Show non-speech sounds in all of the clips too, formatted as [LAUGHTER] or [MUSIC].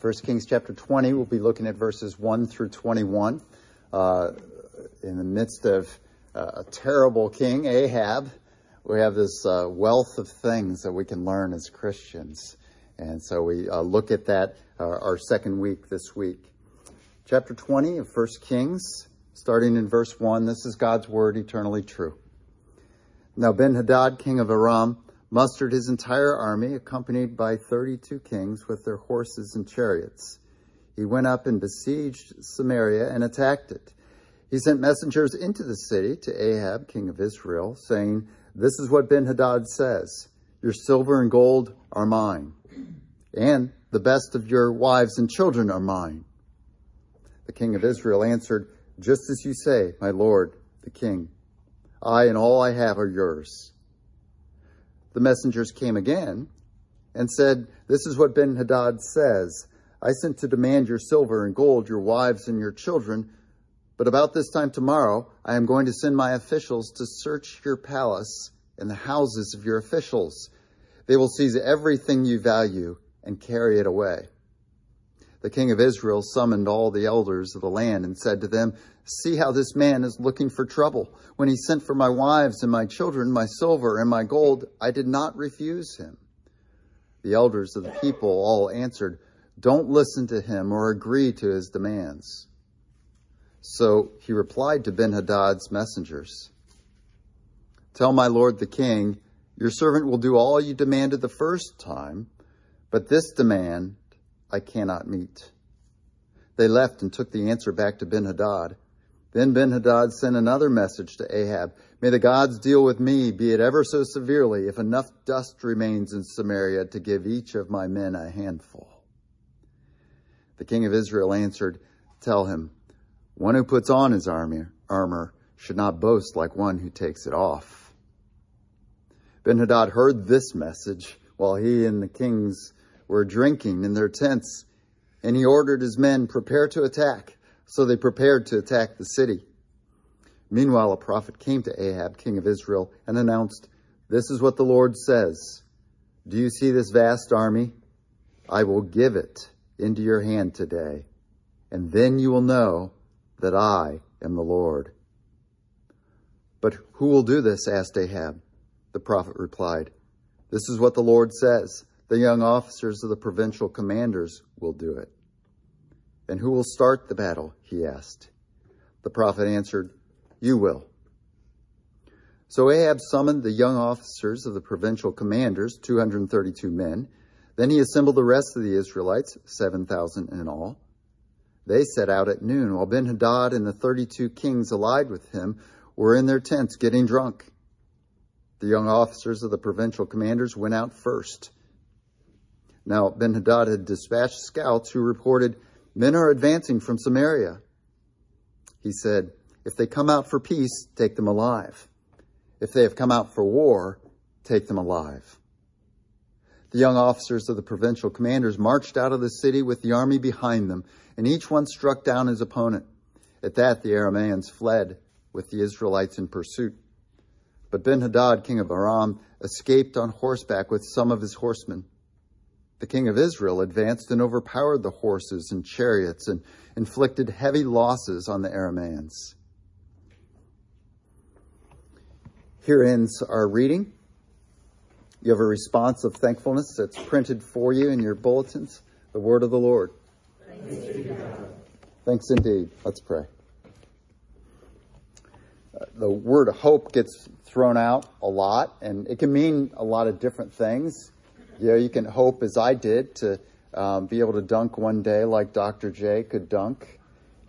1 Kings chapter 20, we'll be looking at verses 1 through 21. Uh, in the midst of uh, a terrible king, Ahab, we have this uh, wealth of things that we can learn as Christians. And so we uh, look at that uh, our second week this week. Chapter 20 of 1 Kings, starting in verse 1. This is God's word, eternally true. Now Ben Hadad, king of Aram, mustered his entire army, accompanied by 32 kings with their horses and chariots. He went up and besieged Samaria and attacked it. He sent messengers into the city to Ahab, king of Israel, saying, This is what Ben Hadad says Your silver and gold are mine, and the best of your wives and children are mine. The king of Israel answered, Just as you say, my lord, the king. I and all I have are yours the messengers came again and said, This is what Ben Hadad says I sent to demand your silver and gold, your wives and your children. But about this time tomorrow, I am going to send my officials to search your palace and the houses of your officials. They will seize everything you value and carry it away. The king of Israel summoned all the elders of the land and said to them, See how this man is looking for trouble. When he sent for my wives and my children, my silver and my gold, I did not refuse him. The elders of the people all answered, Don't listen to him or agree to his demands. So he replied to Benhadad's messengers, Tell my lord the king, your servant will do all you demanded the first time, but this demand I cannot meet. They left and took the answer back to Benhadad. Then Benhadad sent another message to Ahab May the gods deal with me, be it ever so severely, if enough dust remains in Samaria to give each of my men a handful. The king of Israel answered, Tell him, one who puts on his armor, armor should not boast like one who takes it off. Benhadad heard this message while he and the kings were drinking in their tents, and he ordered his men, Prepare to attack. So they prepared to attack the city. Meanwhile, a prophet came to Ahab, king of Israel, and announced, This is what the Lord says Do you see this vast army? I will give it into your hand today, and then you will know that I am the Lord. But who will do this? asked Ahab. The prophet replied, This is what the Lord says. The young officers of the provincial commanders will do it. And who will start the battle? He asked. The prophet answered, You will. So Ahab summoned the young officers of the provincial commanders, 232 men. Then he assembled the rest of the Israelites, 7,000 in all. They set out at noon, while Ben Hadad and the 32 kings allied with him were in their tents getting drunk. The young officers of the provincial commanders went out first. Now, Ben Hadad had dispatched scouts who reported Men are advancing from Samaria. He said, If they come out for peace, take them alive. If they have come out for war, take them alive. The young officers of the provincial commanders marched out of the city with the army behind them, and each one struck down his opponent. At that, the Arameans fled, with the Israelites in pursuit. But Ben Hadad, king of Aram, escaped on horseback with some of his horsemen the king of Israel advanced and overpowered the horses and chariots and inflicted heavy losses on the Arameans. Here ends our reading. You have a response of thankfulness that's printed for you in your bulletins. The word of the Lord. Thanks, Thanks indeed. Let's pray. Uh, the word hope gets thrown out a lot, and it can mean a lot of different things. You know, you can hope, as I did, to um, be able to dunk one day like Dr. J could dunk.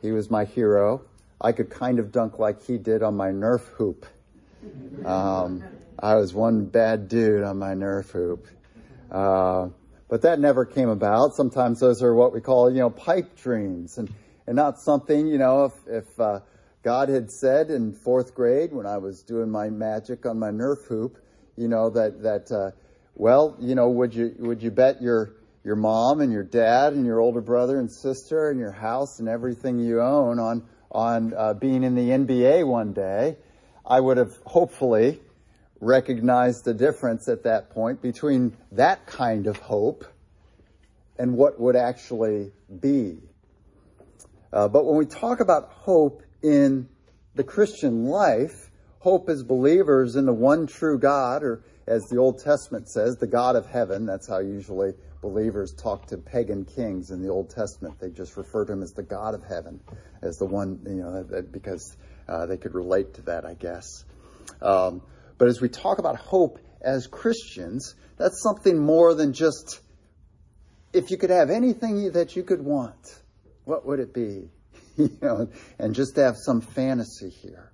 He was my hero. I could kind of dunk like he did on my Nerf hoop. Um, I was one bad dude on my Nerf hoop. Uh, but that never came about. Sometimes those are what we call, you know, pipe dreams and, and not something, you know, if, if uh, God had said in fourth grade when I was doing my magic on my Nerf hoop, you know, that, that, uh, well, you know, would you would you bet your your mom and your dad and your older brother and sister and your house and everything you own on on uh, being in the NBA one day? I would have hopefully recognized the difference at that point between that kind of hope and what would actually be. Uh, but when we talk about hope in the Christian life, hope as believers in the one true God, or as the Old Testament says, the God of heaven, that's how usually believers talk to pagan kings in the Old Testament. They just refer to him as the God of heaven, as the one, you know, because uh, they could relate to that, I guess. Um, but as we talk about hope as Christians, that's something more than just if you could have anything that you could want, what would it be? [LAUGHS] you know, and just to have some fantasy here.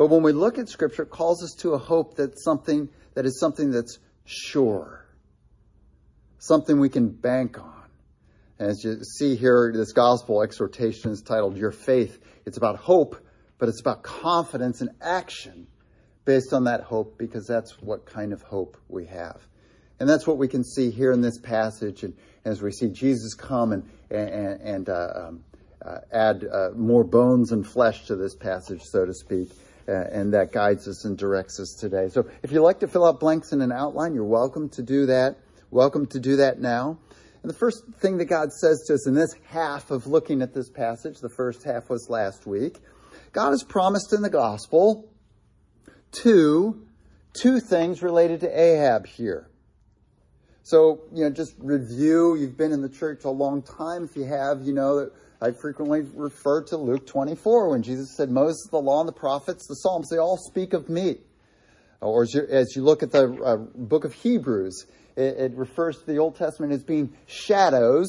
But when we look at Scripture, it calls us to a hope that something that is something that's sure, something we can bank on. As you see here, this gospel exhortation is titled Your Faith. It's about hope, but it's about confidence and action based on that hope because that's what kind of hope we have. And that's what we can see here in this passage. And as we see Jesus come and, and, and uh, um, uh, add uh, more bones and flesh to this passage, so to speak. Uh, and that guides us and directs us today. So if you'd like to fill out blanks in an outline, you're welcome to do that. Welcome to do that now. And the first thing that God says to us in this half of looking at this passage, the first half was last week, God has promised in the gospel two, two things related to Ahab here. So, you know, just review. You've been in the church a long time. If you have, you know that I frequently refer to Luke 24 when Jesus said, Moses, the law, and the prophets, the Psalms, they all speak of me. Or as you, as you look at the uh, book of Hebrews, it, it refers to the Old Testament as being shadows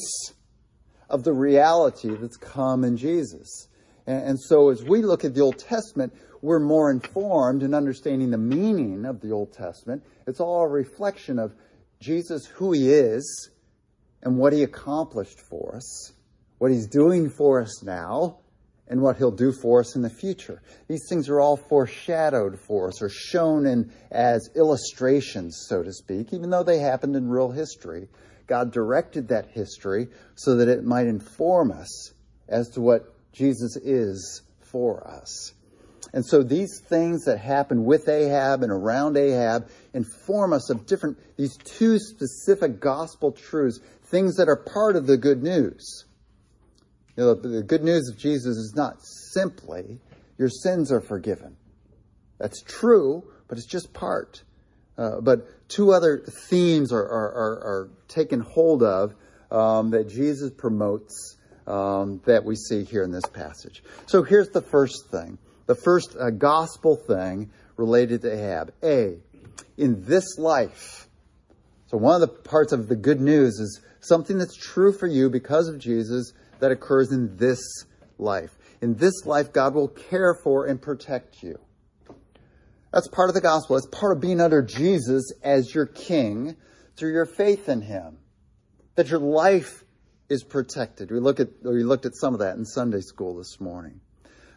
of the reality that's come in Jesus. And, and, so as we look at the Old Testament, we're more informed in understanding the meaning of the Old Testament. It's all a reflection of Jesus, who he is, and what he accomplished for us what he's doing for us now, and what he'll do for us in the future. These things are all foreshadowed for us or shown in as illustrations, so to speak, even though they happened in real history. God directed that history so that it might inform us as to what Jesus is for us. And so these things that happen with Ahab and around Ahab inform us of different, these two specific gospel truths, things that are part of the good news. You know, the good news of Jesus is not simply your sins are forgiven. That's true, but it's just part. Uh, but two other themes are, are, are, are taken hold of um, that Jesus promotes um, that we see here in this passage. So here's the first thing the first uh, gospel thing related to Ahab. A, in this life, so one of the parts of the good news is something that's true for you because of Jesus that occurs in this life. In this life, God will care for and protect you. That's part of the gospel. It's part of being under Jesus as your king through your faith in him. That your life is protected. We look at we looked at some of that in Sunday school this morning.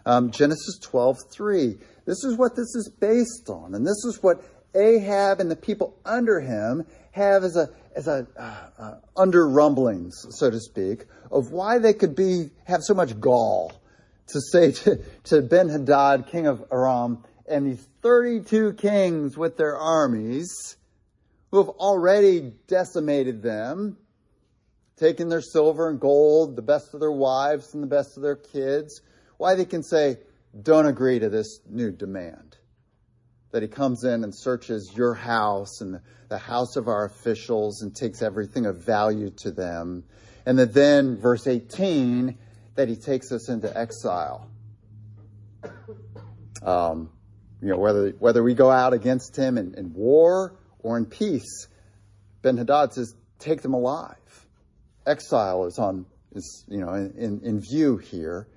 Um, Genesis 12, 3. This is what this is based on. And this is what Ahab and the people under him have as a as a uh, uh, under rumblings, so to speak, of why they could be have so much gall to say to, to Ben Hadad, king of Aram, and these 32 kings with their armies, who have already decimated them, taken their silver and gold, the best of their wives and the best of their kids, why they can say, don't agree to this new demand that he comes in and searches your house and the house of our officials and takes everything of value to them. And that then, verse 18, that he takes us into exile. Um, you know, whether, whether we go out against him in, in war or in peace, Ben Hadad says, take them alive. Exile is on, is, you know, in, in view here.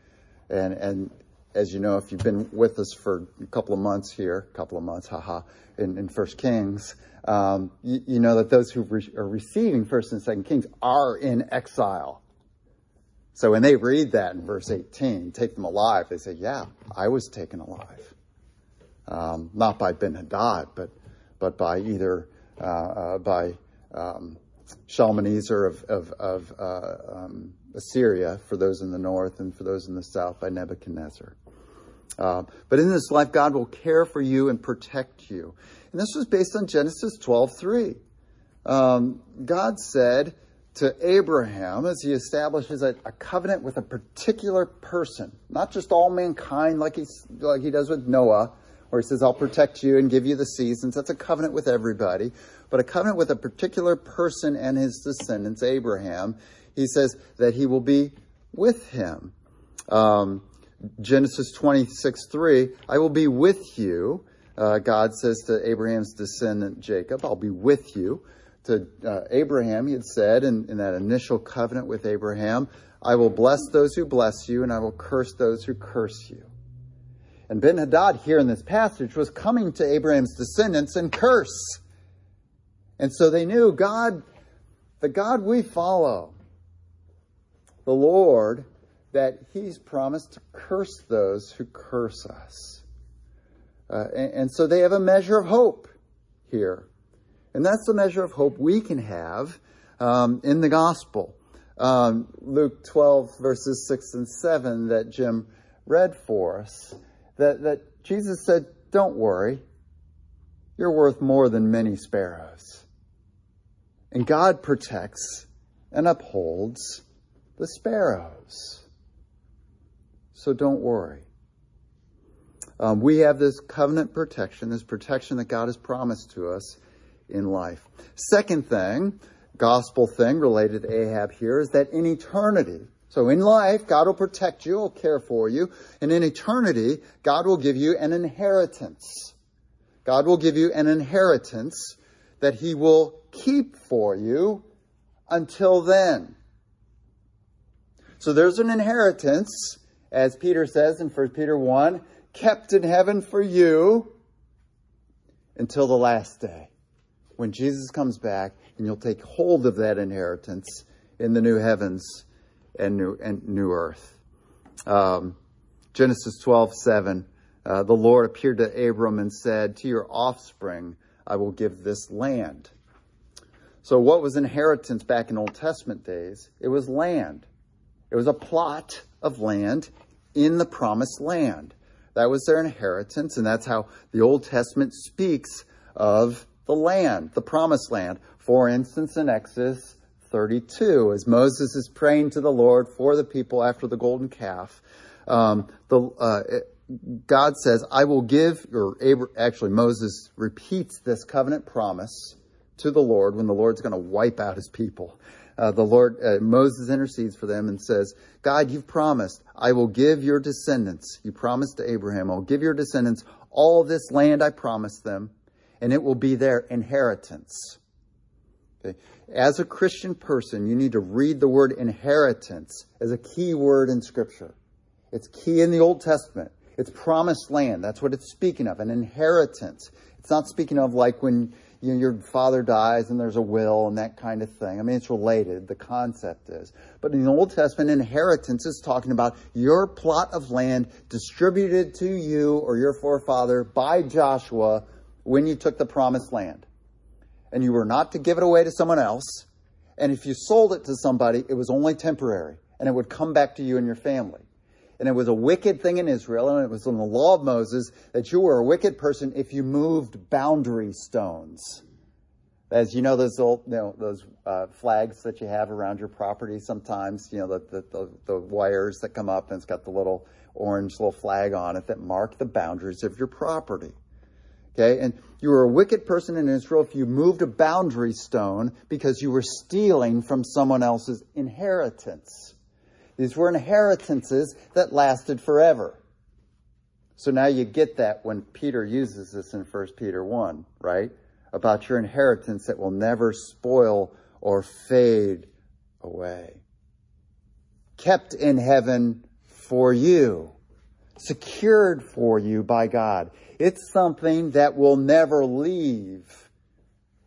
And, and as you know, if you've been with us for a couple of months here, a couple of months, haha, in, in First Kings, um, you, you, know that those who re- are receiving First and Second Kings are in exile. So when they read that in verse 18, take them alive, they say, yeah, I was taken alive. Um, not by Ben Hadad, but, but by either, uh, uh, by um, Shalmaneser of, of, of uh, um, Assyria for those in the north and for those in the south by Nebuchadnezzar. Uh, but in this life, God will care for you and protect you. And this was based on Genesis 12 3. Um, God said to Abraham as he establishes a, a, covenant with a particular person, not just all mankind like, he's, like he does with Noah, where he says, I'll protect you and give you the seasons. That's a covenant with everybody, but a covenant with a particular person and his descendants, Abraham. He says that he will be with him. Um, Genesis 26 3, I will be with you. Uh, God says to Abraham's descendant Jacob, I'll be with you to uh, Abraham, he had said in, in that initial covenant with Abraham, I will bless those who bless you, and I will curse those who curse you. And Ben Hadad here in this passage was coming to Abraham's descendants and curse. And so they knew God, the God we follow, the Lord, that He's promised to curse those who curse us. Uh, and, and so they have a measure of hope here. And that's the measure of hope we can have um, in the gospel. Um, Luke 12, verses 6 and 7 that Jim read for us, that, that Jesus said, Don't worry, you're worth more than many sparrows. And God protects and upholds the sparrows. So don't worry. Um, we have this covenant protection, this protection that God has promised to us in life. Second thing, gospel thing related to Ahab here is that in eternity, so in life, God will protect you, will care for you, and in eternity, God will give you an inheritance. God will give you an inheritance that He will keep for you until then. So there's an inheritance, as Peter says in 1 Peter 1, kept in heaven for you until the last day when Jesus comes back, and you'll take hold of that inheritance in the new heavens and new and new earth. Um, Genesis 12, 7. Uh, the Lord appeared to Abram and said, To your offspring I will give this land. So, what was inheritance back in Old Testament days? It was land. It was a plot of land in the promised land. That was their inheritance, and that's how the Old Testament speaks of the land, the promised land. For instance, in Exodus 32, as Moses is praying to the Lord for the people after the golden calf, um, the, uh, God says, I will give, or actually, Moses repeats this covenant promise to the Lord when the Lord's going to wipe out his people. Uh, the Lord, uh, Moses intercedes for them and says, God, you've promised, I will give your descendants, you promised to Abraham, I'll give your descendants all this land I promised them, and it will be their inheritance. Okay. As a Christian person, you need to read the word inheritance as a key word in Scripture. It's key in the Old Testament. It's promised land. That's what it's speaking of, an inheritance. It's not speaking of like when you know, your father dies and there's a will and that kind of thing. I mean, it's related. The concept is. But in the Old Testament, inheritance is talking about your plot of land distributed to you or your forefather by Joshua when you took the promised land. And you were not to give it away to someone else. And if you sold it to somebody, it was only temporary and it would come back to you and your family. And it was a wicked thing in Israel, and it was in the law of Moses that you were a wicked person if you moved boundary stones. As you know, those old, you know, those uh, flags that you have around your property sometimes, you know, the, the, the, the wires that come up and it's got the little orange little flag on it that mark the boundaries of your property. Okay, and you were a wicked person in Israel if you moved a boundary stone because you were stealing from someone else's inheritance. These were inheritances that lasted forever. So now you get that when Peter uses this in 1 Peter 1, right? About your inheritance that will never spoil or fade away. Kept in heaven for you, secured for you by God. It's something that will never leave.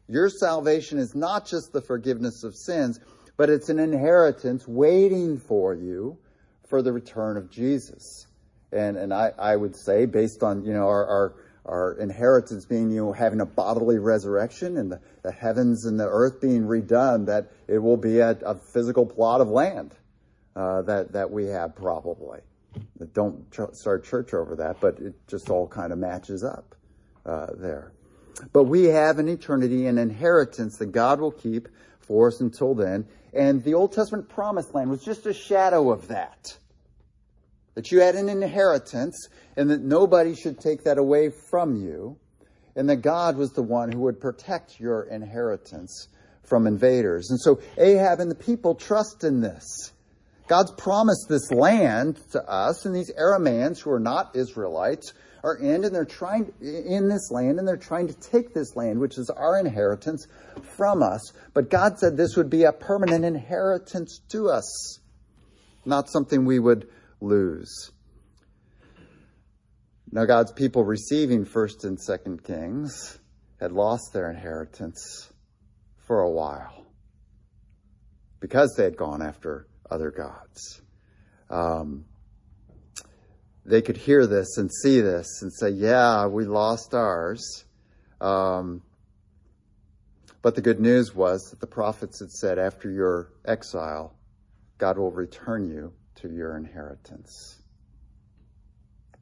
Your salvation is not just the forgiveness of sins, but it's an inheritance waiting for you for the return of Jesus. And, and I, I would say, based on, you know, our, our, our inheritance being, you know, having a bodily resurrection and the, the heavens and the earth being redone, that it will be a, a physical plot of land uh, that, that we have probably. Don't start church over that, but it just all kind of matches up uh, there. But we have an eternity, an inheritance that God will keep for us until then. And the Old Testament promised land was just a shadow of that. That you had an inheritance and that nobody should take that away from you. And that God was the one who would protect your inheritance from invaders. And so Ahab and the people trust in this. God's promised this land to us, and these Arameans who are not Israelites are in, and they're trying in this land, and they're trying to take this land, which is our inheritance, from us. But God said this would be a permanent inheritance to us, not something we would lose. Now, God's people receiving First and Second Kings had lost their inheritance for a while because they had gone after other gods. Um, they could hear this and see this and say, Yeah, we lost ours. Um, but the good news was that the prophets had said, After your exile, God will return you to your inheritance.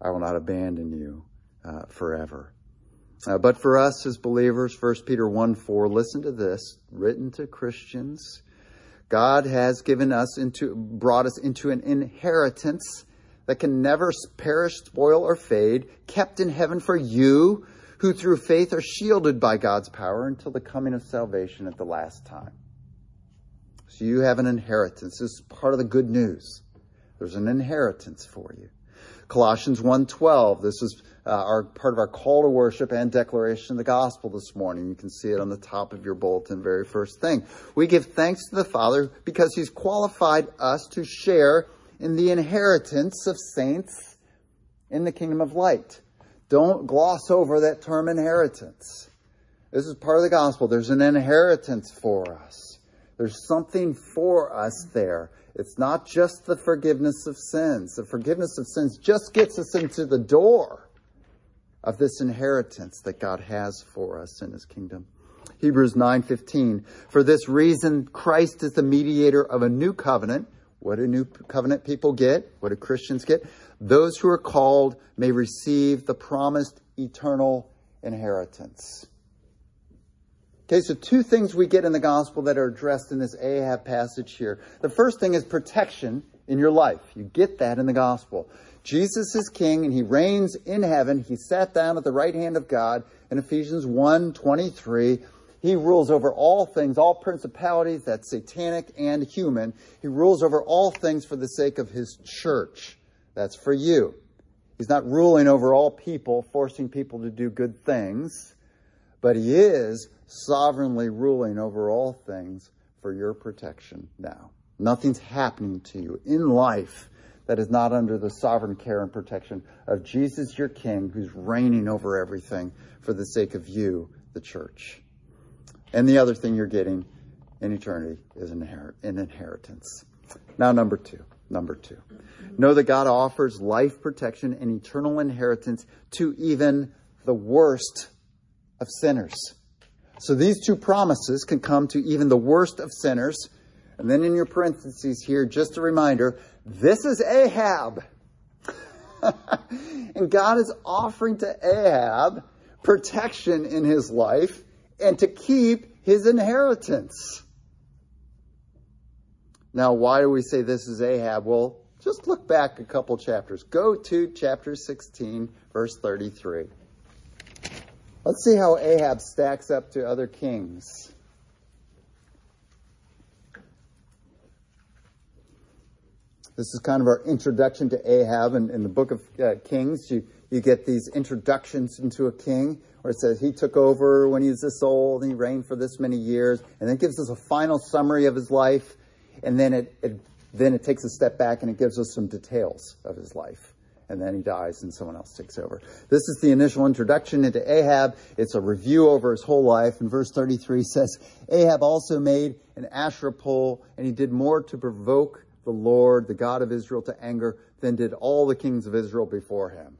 I will not abandon you uh, forever. Uh, but for us as believers, 1 Peter 1 4, listen to this, written to Christians. God has given us into, brought us into an inheritance that can never perish, spoil, or fade, kept in heaven for you, who through faith are shielded by God's power until the coming of salvation at the last time. So you have an inheritance. This is part of the good news. There's an inheritance for you. Colossians 1:12. This is uh, our part of our call to worship and declaration of the gospel this morning. You can see it on the top of your bulletin, very first thing. We give thanks to the Father because He's qualified us to share in the inheritance of saints in the kingdom of light. Don't gloss over that term inheritance. This is part of the gospel. There's an inheritance for us. There's something for us there. It's not just the forgiveness of sins. The forgiveness of sins just gets us into the door of this inheritance that God has for us in his kingdom. Hebrews 9:15 For this reason Christ is the mediator of a new covenant. What do new covenant people get? What do Christians get? Those who are called may receive the promised eternal inheritance. Okay, so two things we get in the gospel that are addressed in this Ahab passage here. The first thing is protection in your life. You get that in the gospel. Jesus is king and he reigns in heaven. He sat down at the right hand of God in Ephesians 1 23. He rules over all things, all principalities, that's satanic and human. He rules over all things for the sake of his church. That's for you. He's not ruling over all people, forcing people to do good things, but he is sovereignly ruling over all things for your protection now. Nothing's happening to you in life that is not under the sovereign care and protection of Jesus, your King, who's reigning over everything for the sake of you, the church. And the other thing you're getting in eternity is an, inheritance. Now, number two. Number two. Know that God offers life protection and eternal inheritance to even the worst of sinners. So these two promises can come to even the worst of sinners. And then in your parentheses here, just a reminder this is Ahab. [LAUGHS] and God is offering to Ahab protection in his life and to keep his inheritance. Now, why do we say this is Ahab? Well, just look back a couple chapters. Go to chapter 16, verse 33. Let's see how Ahab stacks up to other kings. This is kind of our introduction to Ahab. And in the book of uh, Kings, you, you get these introductions into a king where it says he took over when he was this old and he reigned for this many years. And then it gives us a final summary of his life. And then it, it, then it takes a step back and it gives us some details of his life and then he dies and someone else takes over. This is the initial introduction into Ahab. It's a review over his whole life. And verse 33 says, Ahab also made an Asherah pole, and he did more to provoke the Lord, the God of Israel, to anger than did all the kings of Israel before him.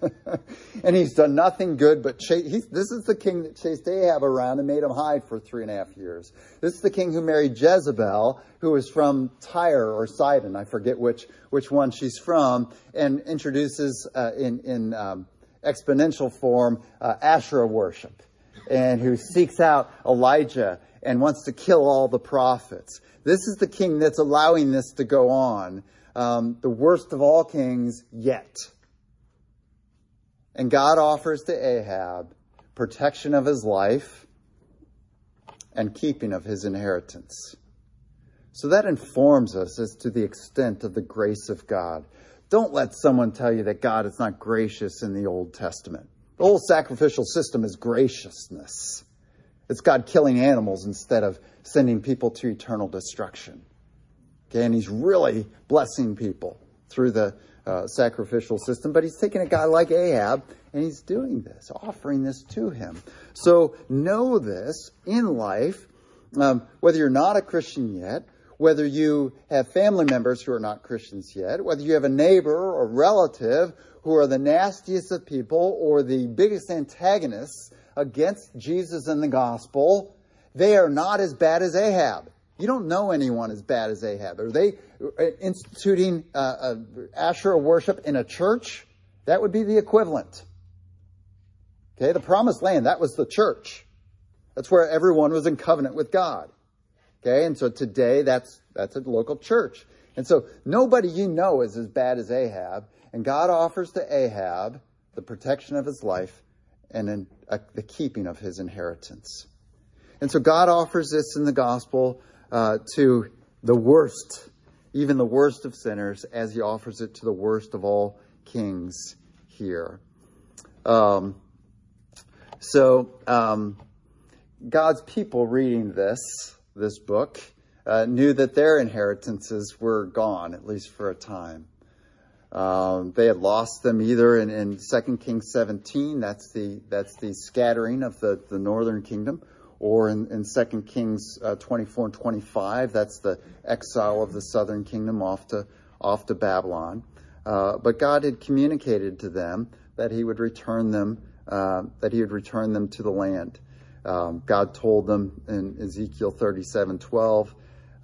[LAUGHS] and he's done nothing good but chase. this is the king that chased Ahab around and made him hide for three and a half years. This is the king who married Jezebel, who was from Tyre or Sidon, I forget which which one she's from, and introduces uh, in in um, exponential form uh, Asherah worship, and who seeks out Elijah and wants to kill all the prophets. This is the king that's allowing this to go on. Um, the worst of all kings yet. And God offers to Ahab protection of his life and keeping of his inheritance. So that informs us as to the extent of the grace of God. Don't let someone tell you that God is not gracious in the Old Testament. The whole sacrificial system is graciousness. It's God killing animals instead of sending people to eternal destruction. Okay, and he's really blessing people through the uh, sacrificial system, but he's taking a guy like Ahab and he's doing this, offering this to him. So know this in life, um, whether you're not a Christian yet, whether you have family members who are not Christians yet, whether you have a neighbor or relative who are the nastiest of people or the biggest antagonists against Jesus and the gospel, they are not as bad as Ahab. You don't know anyone as bad as Ahab. Are they uh, instituting uh, Asherah worship in a church? That would be the equivalent. Okay, the promised land, that was the church. That's where everyone was in covenant with God. Okay, and so today that's that's a local church. And so nobody you know is as bad as Ahab, and God offers to Ahab the protection of his life and in, uh, the keeping of his inheritance. And so God offers this in the gospel uh, to the worst, even the worst of sinners, as he offers it to the worst of all kings here. Um, so, um, God's people reading this, this book, uh, knew that their inheritances were gone, at least for a time. Um, they had lost them either in, in 2 Kings 17, that's the, that's the scattering of the, the northern kingdom, or in, in 2 Kings uh, 24 and 25, that's the exile of the southern kingdom off to, off to Babylon. Uh, but God had communicated to them that he would return them, uh, that he would return them to the land. Um, God told them in Ezekiel 37, 12,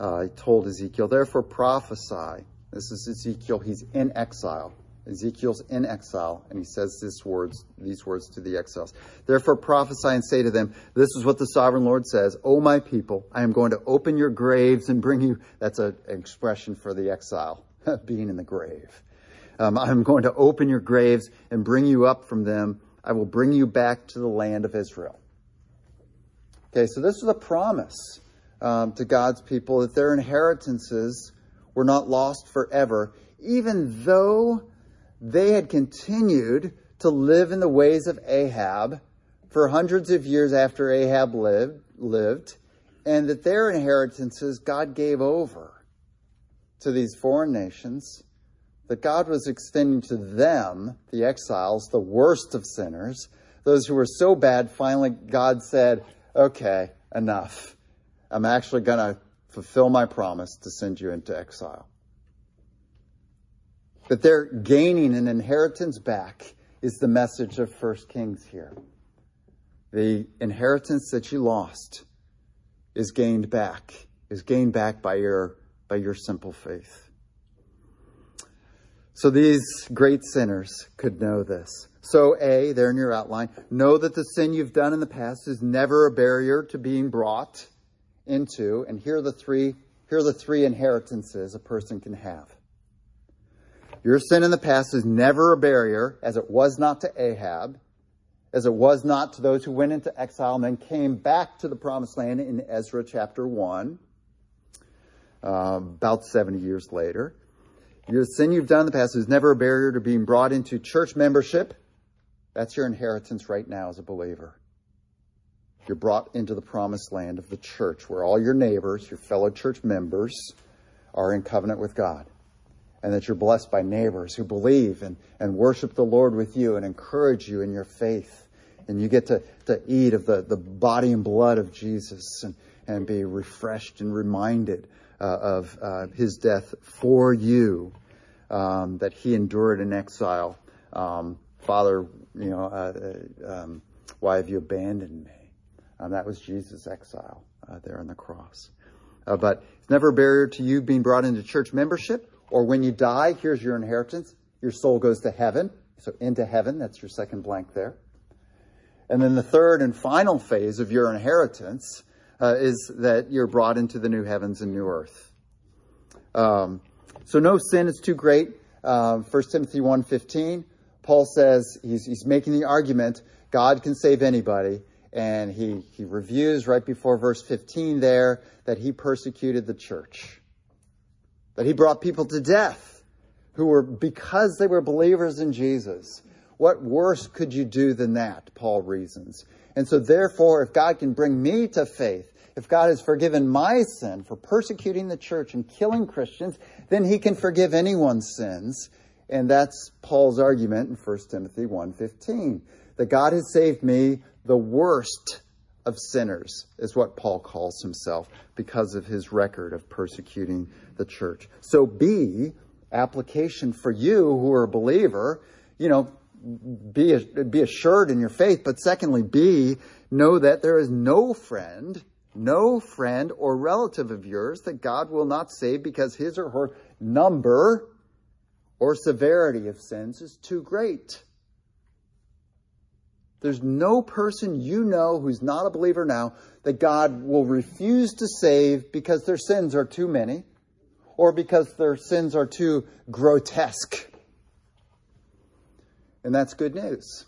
uh, he told Ezekiel, therefore prophesy. This is Ezekiel. He's in exile. Ezekiel's in exile, and he says this words, these words to the exiles. Therefore prophesy and say to them, This is what the sovereign Lord says, O my people, I am going to open your graves and bring you. That's an expression for the exile, [LAUGHS] being in the grave. Um, I'm going to open your graves and bring you up from them. I will bring you back to the land of Israel. Okay, so this is a promise um, to God's people that their inheritances were not lost forever, even though they had continued to live in the ways of Ahab for hundreds of years after Ahab lived, lived and that their inheritances God gave over to these foreign nations, that God was extending to them, the exiles, the worst of sinners, those who were so bad, finally God said, okay, enough. I'm actually going to fulfill my promise to send you into exile. That they're gaining an inheritance back is the message of First Kings here. The inheritance that you lost is gained back, is gained back by your, by your simple faith. So these great sinners could know this. So, A, there in your outline, know that the sin you've done in the past is never a barrier to being brought into, and here are the three, here are the three inheritances a person can have. Your sin in the past is never a barrier, as it was not to Ahab, as it was not to those who went into exile and then came back to the promised land in Ezra chapter 1, uh, about 70 years later. Your sin you've done in the past is never a barrier to being brought into church membership. That's your inheritance right now as a believer. You're brought into the promised land of the church where all your neighbors, your fellow church members, are in covenant with God. And that you're blessed by neighbors who believe and, and worship the Lord with you and encourage you in your faith. And you get to, to eat of the, the body and blood of Jesus and, and be refreshed and reminded uh, of uh, his death for you, um, that he endured in exile. Um, Father, you know, uh, uh um, why have you abandoned me? Um, that was Jesus' exile uh, there on the cross. Uh, but it's never a barrier to you being brought into church membership or when you die, here's your inheritance. Your soul goes to heaven. So into heaven, that's your second blank there. And then the third and final phase of your inheritance uh, is that you're brought into the new heavens and new earth. Um, so no sin is too great. Uh, 1 Timothy 1.15, Paul says, he's, he's making the argument, God can save anybody. And he, he reviews right before verse 15 there that he persecuted the church. That he brought people to death who were, because they were believers in Jesus. What worse could you do than that? Paul reasons. And so, therefore, if God can bring me to faith, if God has forgiven my sin for persecuting the church and killing Christians, then he can forgive anyone's sins. And that's Paul's argument in 1 Timothy 1:15. That God has saved me, the worst of sinners, is what Paul calls himself because of his record of persecuting the church. So B, application for you who are a believer, you know, be, be assured in your faith, but secondly, B, know that there is no friend, no friend or relative of yours that God will not save because his or her number or severity of sins is too great. There's no person you know who's not a believer now that God will refuse to save because their sins are too many or because their sins are too grotesque and that's good news.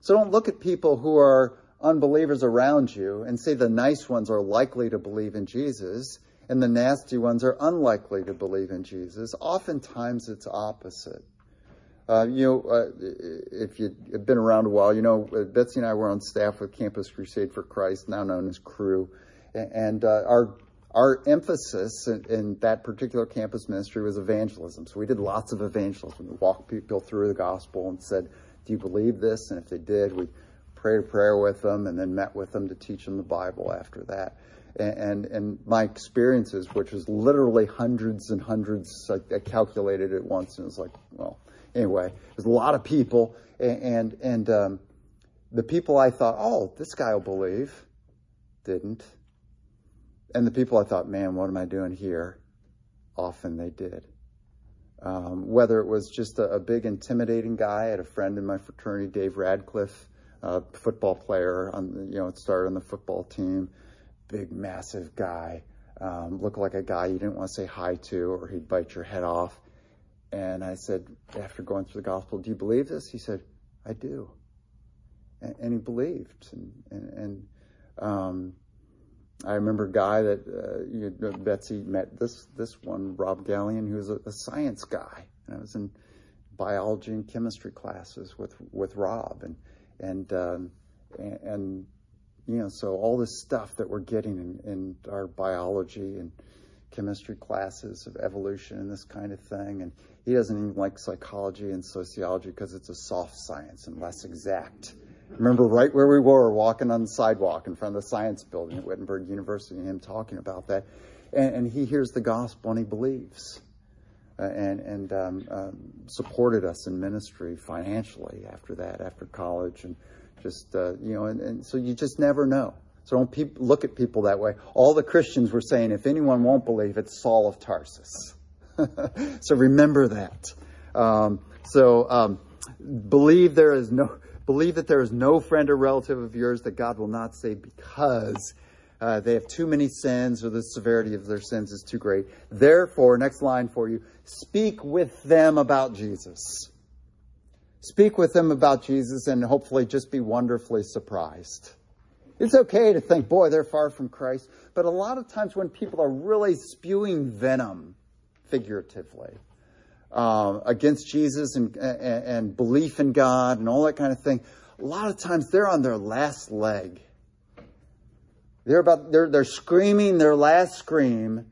So don't look at people who are unbelievers around you and say the nice ones are likely to believe in Jesus and the nasty ones are unlikely to believe in Jesus. Oftentimes it's opposite. Uh, you know, uh, if you've been around a while, you know, Betsy and I were on staff with Campus Crusade for Christ, now known as Cru. And uh, our our emphasis in, in, that particular campus ministry was evangelism. So we did lots of evangelism. We walked people through the gospel and said, Do you believe this? And if they did, we prayed a prayer with them and then met with them to teach them the Bible after that. And, and, and my experiences, which was literally hundreds and hundreds, I, I calculated it once and it was like, well, anyway, there's a lot of people. And, and, and um, the people I thought, oh, this guy will believe, didn't and the people I thought, man, what am I doing here? Often they did. Um, whether it was just a, a, big intimidating guy, I had a friend in my fraternity, Dave Radcliffe, a football player on, you know, started on the football team, big, massive guy, um, looked like a guy you didn't want to say hi to or he'd bite your head off. And I said, after going through the gospel, do you believe this? He said, I do. And, and he believed. And, and, and um, I remember a guy that uh, you know, Betsy met this this one Rob Gallion, who was a, a, science guy, and I was in biology and chemistry classes with with Rob, and and um, and, and, you know so all this stuff that we're getting in, in our biology and chemistry classes of evolution and this kind of thing, and he doesn't even like psychology and sociology because it's a soft science and less exact remember right where we were, walking on the sidewalk in front of the science building at Wittenberg University, and him talking about that. And, and he hears the gospel and he believes. Uh, and and um, um, supported us in ministry financially after that, after college, and just uh, you know, and, and, so you just never know. So don't pe- look at people that way. All the Christians were saying, if anyone won't believe, it's Saul of Tarsus. [LAUGHS] so remember that. Um, so um, believe there is no Believe that there is no friend or relative of yours that God will not save because uh, they have too many sins or the severity of their sins is too great. Therefore, next line for you speak with them about Jesus. Speak with them about Jesus and hopefully just be wonderfully surprised. It's okay to think, boy, they're far from Christ. But a lot of times when people are really spewing venom, figuratively, uh, against Jesus and, and, and belief in God and all that kind of thing, a lot of times they're on their last leg. They're about they're they're screaming their last scream,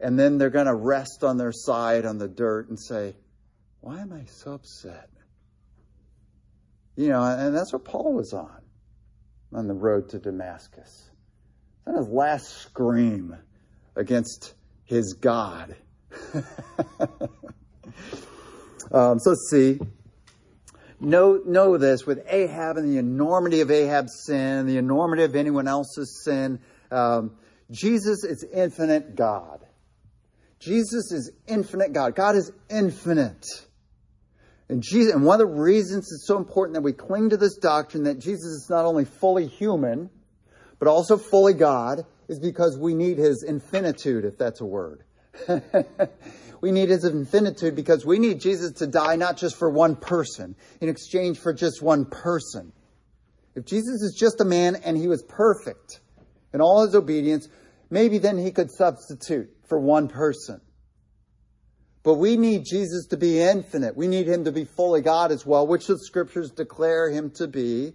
and then they're going to rest on their side on the dirt and say, "Why am I so upset?" You know, and that's what Paul was on on the road to Damascus. That his last scream against his God. [LAUGHS] Um, so let's see. Know, know this with Ahab and the enormity of Ahab's sin, the enormity of anyone else's sin. Um, Jesus is infinite God. Jesus is infinite God. God is infinite. And Jesus, and one of the reasons it's so important that we cling to this doctrine that Jesus is not only fully human, but also fully God, is because we need his infinitude, if that's a word. [LAUGHS] we need his infinitude because we need Jesus to die not just for one person, in exchange for just one person. If Jesus is just a man and he was perfect in all his obedience, maybe then he could substitute for one person. But we need Jesus to be infinite. We need him to be fully God as well, which the scriptures declare him to be.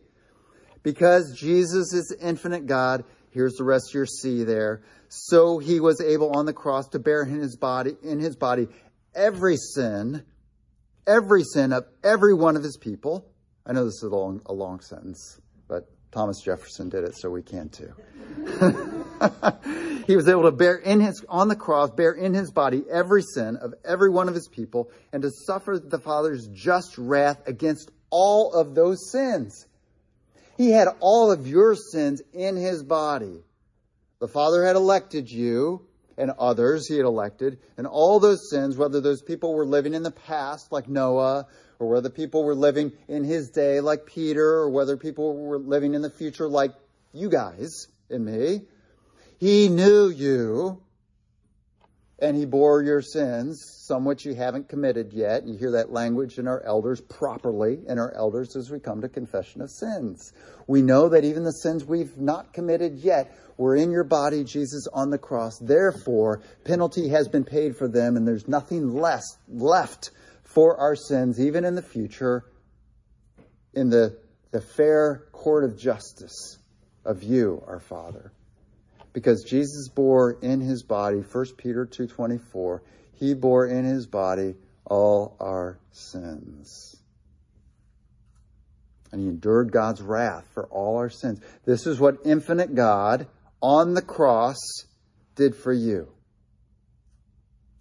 Because Jesus is infinite God, here's the rest of your C there. So he was able on the cross to bear in his body, in his body, every sin, every sin of every one of his people. I know this is a long, a long sentence, but Thomas Jefferson did it, so we can too. [LAUGHS] he was able to bear in his, on the cross, bear in his body every sin of every one of his people and to suffer the Father's just wrath against all of those sins. He had all of your sins in his body. The Father had elected you and others he had elected, and all those sins, whether those people were living in the past like Noah, or whether people were living in his day like Peter, or whether people were living in the future like you guys and me, he knew you and he bore your sins, some which you haven't committed yet. You hear that language in our elders properly in our elders as we come to confession of sins. We know that even the sins we've not committed yet were in your body, Jesus, on the cross. Therefore, penalty has been paid for them, and there's nothing less left for our sins, even in the future, in the, the fair court of justice of you, our Father because Jesus bore in his body, 1 Peter 2.24, he bore in his body all our sins. And he endured God's wrath for all our sins. This is what infinite God on the cross did for you.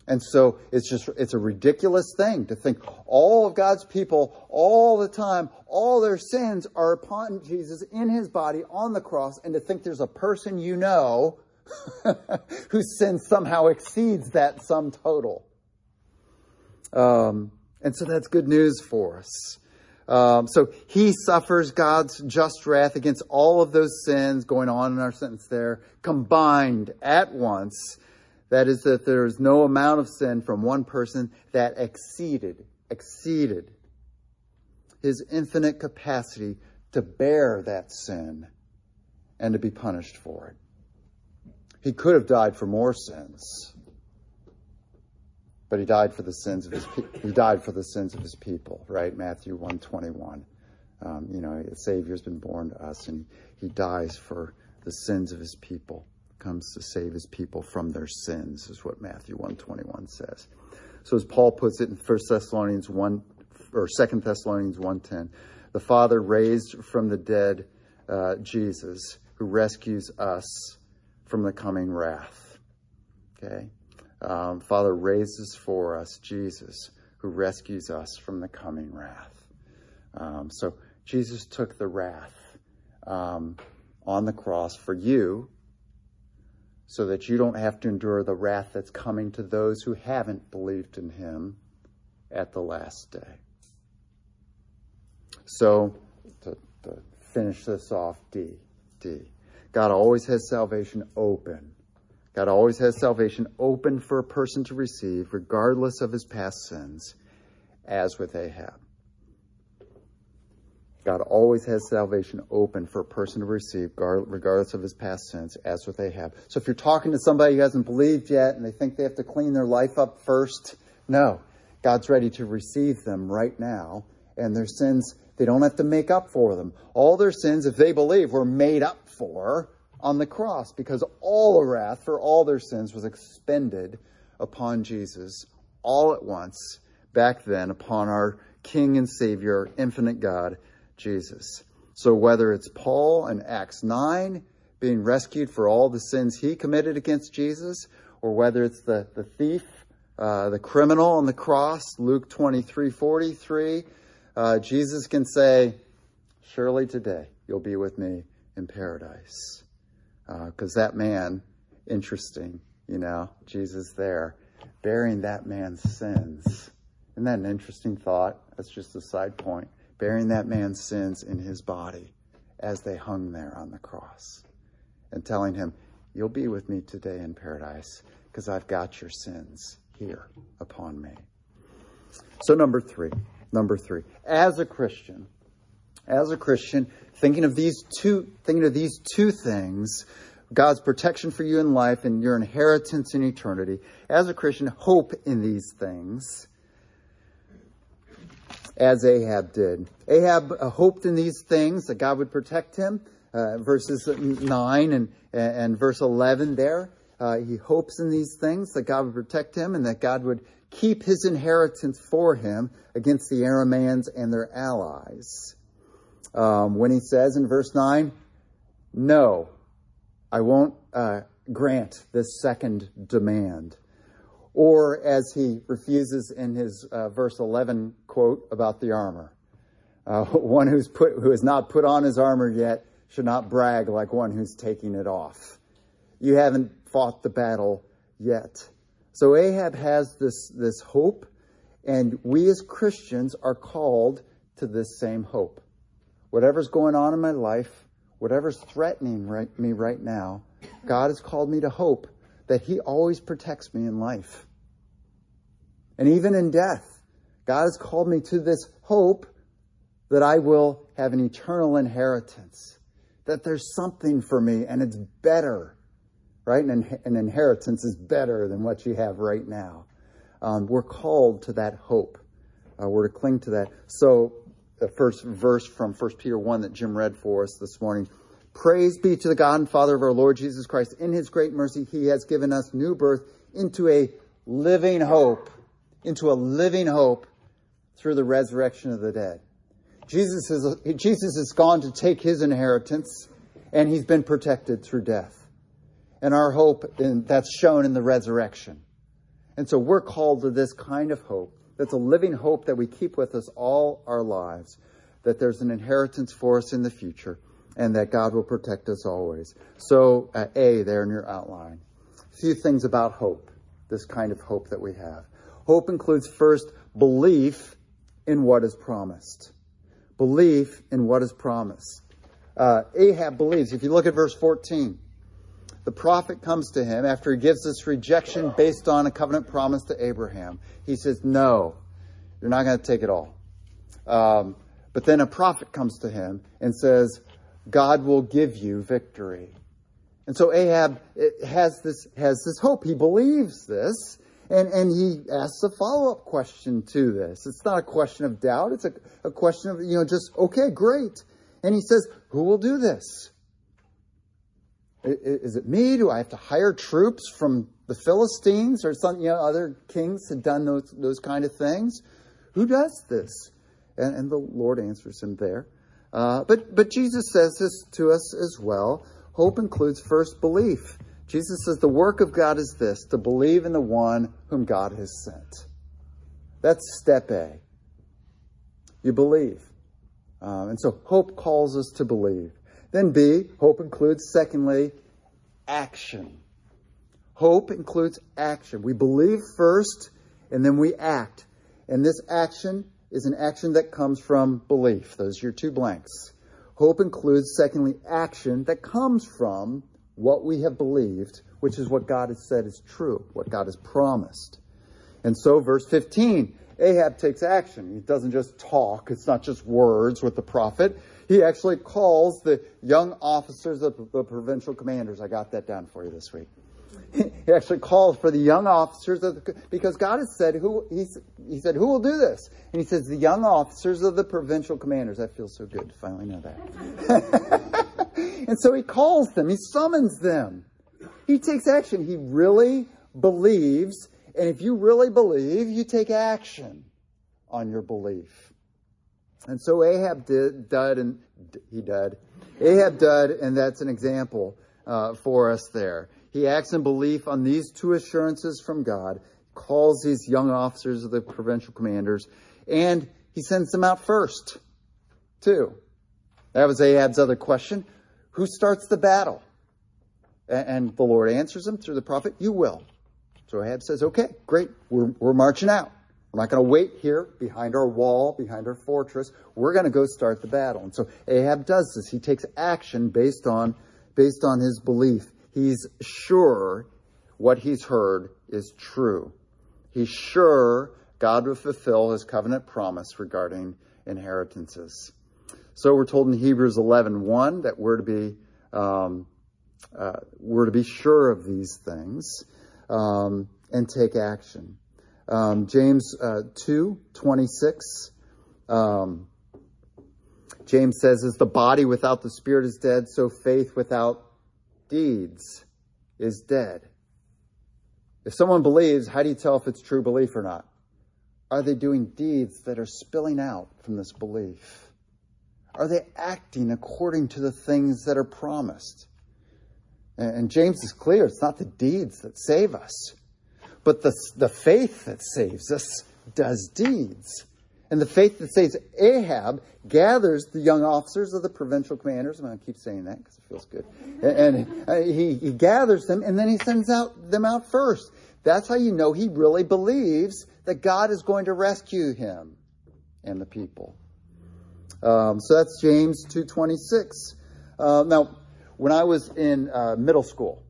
And so it's just, it's a ridiculous thing to think all of God's people, all the time, all their sins are upon Jesus in his body on the cross, and to think there's a person you know [LAUGHS] whose sin somehow exceeds that sum total. Um, and so that's good news for us. Um, so he suffers God's just wrath against all of those sins going on in our sentence there, combined at once that is, that there is no amount of sin from one person that exceeded, exceeded his infinite capacity to bear that sin and to be punished for it. He could have died for more sins, but he died for the sins of his he died for the sins of his people, right? Matthew one twenty one. Um, you know, a Savior has been born to us, and he dies for the sins of his people comes to save his people from their sins, is what Matthew 121 says. So as Paul puts it in 1 Thessalonians 1 or 2 Thessalonians 1:10, the Father raised from the dead uh, Jesus, who rescues us from the coming wrath. Okay, um, Father raises for us Jesus, who rescues us from the coming wrath. Um, so Jesus took the wrath um, on the cross for you so that you don't have to endure the wrath that's coming to those who haven't believed in him at the last day. So, to, to finish this off, D, D. God always has salvation open. God always has salvation open for a person to receive, regardless of his past sins, as with Ahab. God always has salvation open for a person to receive, regardless of his past sins, as what they have. So if you're talking to somebody who hasn't believed yet and they think they have to clean their life up first, no. God's ready to receive them right now, and their sins, they don't have to make up for them. All their sins, if they believe, were made up for on the cross because all the wrath for all their sins was expended upon Jesus all at once back then upon our King and Savior, infinite God Jesus. So whether it's Paul in Acts 9 being rescued for all the sins he committed against Jesus, or whether it's the, the thief, uh, the criminal on the cross, Luke 23 43, uh, Jesus can say, Surely today you'll be with me in paradise. Because uh, that man, interesting, you know, Jesus there, bearing that man's sins. Isn't that an interesting thought? That's just a side point bearing that man's sins in his body as they hung there on the cross and telling him, you'll be with me today in paradise because I've got your sins here upon me. So, number three, number three, as a Christian, as a Christian, thinking of these two, thinking of these two things, God's protection for you in life and your inheritance in eternity. As a Christian, hope in these things as Ahab did. Ahab uh, hoped in these things that God would protect him. Uh, verses 9 and, and verse 11 there. Uh, he hopes in these things that God would protect him and that God would keep his inheritance for him against the Arameans and their allies. Um, when he says in verse 9, No, I won't uh, grant this second demand. Or as he refuses in his uh, verse 11 quote about the armor. Uh, [LAUGHS] one who's put, who has not put on his armor yet should not brag like one who's taking it off. You haven't fought the battle yet. So Ahab has this, this hope, and we as Christians are called to this same hope. Whatever's going on in my life, whatever's threatening right, me right now, God has called me to hope that He always protects me in life. And even in death, God has called me to this hope that I will have an eternal inheritance, that there's something for me and it's better, right? An, an inheritance is better than what you have right now. Um, we're called to that hope. Uh, we're to cling to that. So the first verse from 1 Peter 1 that Jim read for us this morning. Praise be to the God and Father of our Lord Jesus Christ. In his great mercy, he has given us new birth into a living hope, into a living hope through the resurrection of the dead. Jesus has, Jesus has gone to take his inheritance and he's been protected through death. And our hope, in, that's shown in the resurrection. And so we're called to this kind of hope that's a living hope that we keep with us all our lives, that there's an inheritance for us in the future, and that God will protect us always. So, uh, A, there in your outline. A few things about hope, this kind of hope that we have. Hope includes first belief in what is promised. Belief in what is promised. Uh, Ahab believes. If you look at verse 14, the prophet comes to him after he gives this rejection based on a covenant promise to Abraham. He says, No, you're not going to take it all. Um, but then a prophet comes to him and says, God will give you victory. And so Ahab has this, has this hope. He believes this. And, and he asks a follow up question to this. It's not a question of doubt. It's a, a question of, you know, just, okay, great. And he says, Who will do this? Is it me? Do I have to hire troops from the Philistines or some, you know, other kings had done those, those kind of things? Who does this? And, and the Lord answers him there. Uh, but, but Jesus says this to us as well. Hope includes first belief. Jesus says the work of God is this to believe in the one whom God has sent. That's step A. You believe. Um, and so hope calls us to believe. Then B, hope includes, secondly, action. Hope includes action. We believe first and then we act. And this action is an action that comes from belief. Those are your two blanks. Hope includes, secondly, action that comes from what we have believed, which is what God has said is true, what God has promised. And so, verse 15, Ahab takes action. He doesn't just talk, it's not just words with the prophet. He actually calls the young officers of the provincial commanders. I got that down for you this week. He actually calls for the young officers of the, because God has said who he, he said who will do this, and he says the young officers of the provincial commanders. That feels so good to finally know that. [LAUGHS] and so he calls them. He summons them. He takes action. He really believes, and if you really believe, you take action on your belief. And so Ahab did, and he did. Ahab did, and that's an example uh, for us there. He acts in belief on these two assurances from God, calls these young officers of the provincial commanders, and he sends them out first, too. That was Ahab's other question. Who starts the battle? And the Lord answers him through the prophet, You will. So Ahab says, Okay, great, we're, we're marching out. We're not going to wait here behind our wall, behind our fortress. We're going to go start the battle. And so Ahab does this. He takes action based on, based on his belief. He's sure what he's heard is true. He's sure God will fulfill his covenant promise regarding inheritances. So we're told in Hebrews 11:1 1, that we're to be um, uh, we're to be sure of these things um, and take action. Um, James uh, 2 26. Um, James says, As the body without the spirit is dead, so faith without deeds is dead. If someone believes, how do you tell if it's true belief or not? Are they doing deeds that are spilling out from this belief? Are they acting according to the things that are promised? And James is clear it's not the deeds that save us, but the, the faith that saves us does deeds. And the faith that saves Ahab gathers the young officers of the provincial commanders. I'm going to keep saying that because it feels good. And, and he, he gathers them and then he sends out them out first. That's how you know he really believes that God is going to rescue him and the people. Um, so that's James 2.26. Uh, now, when I was in uh, middle school,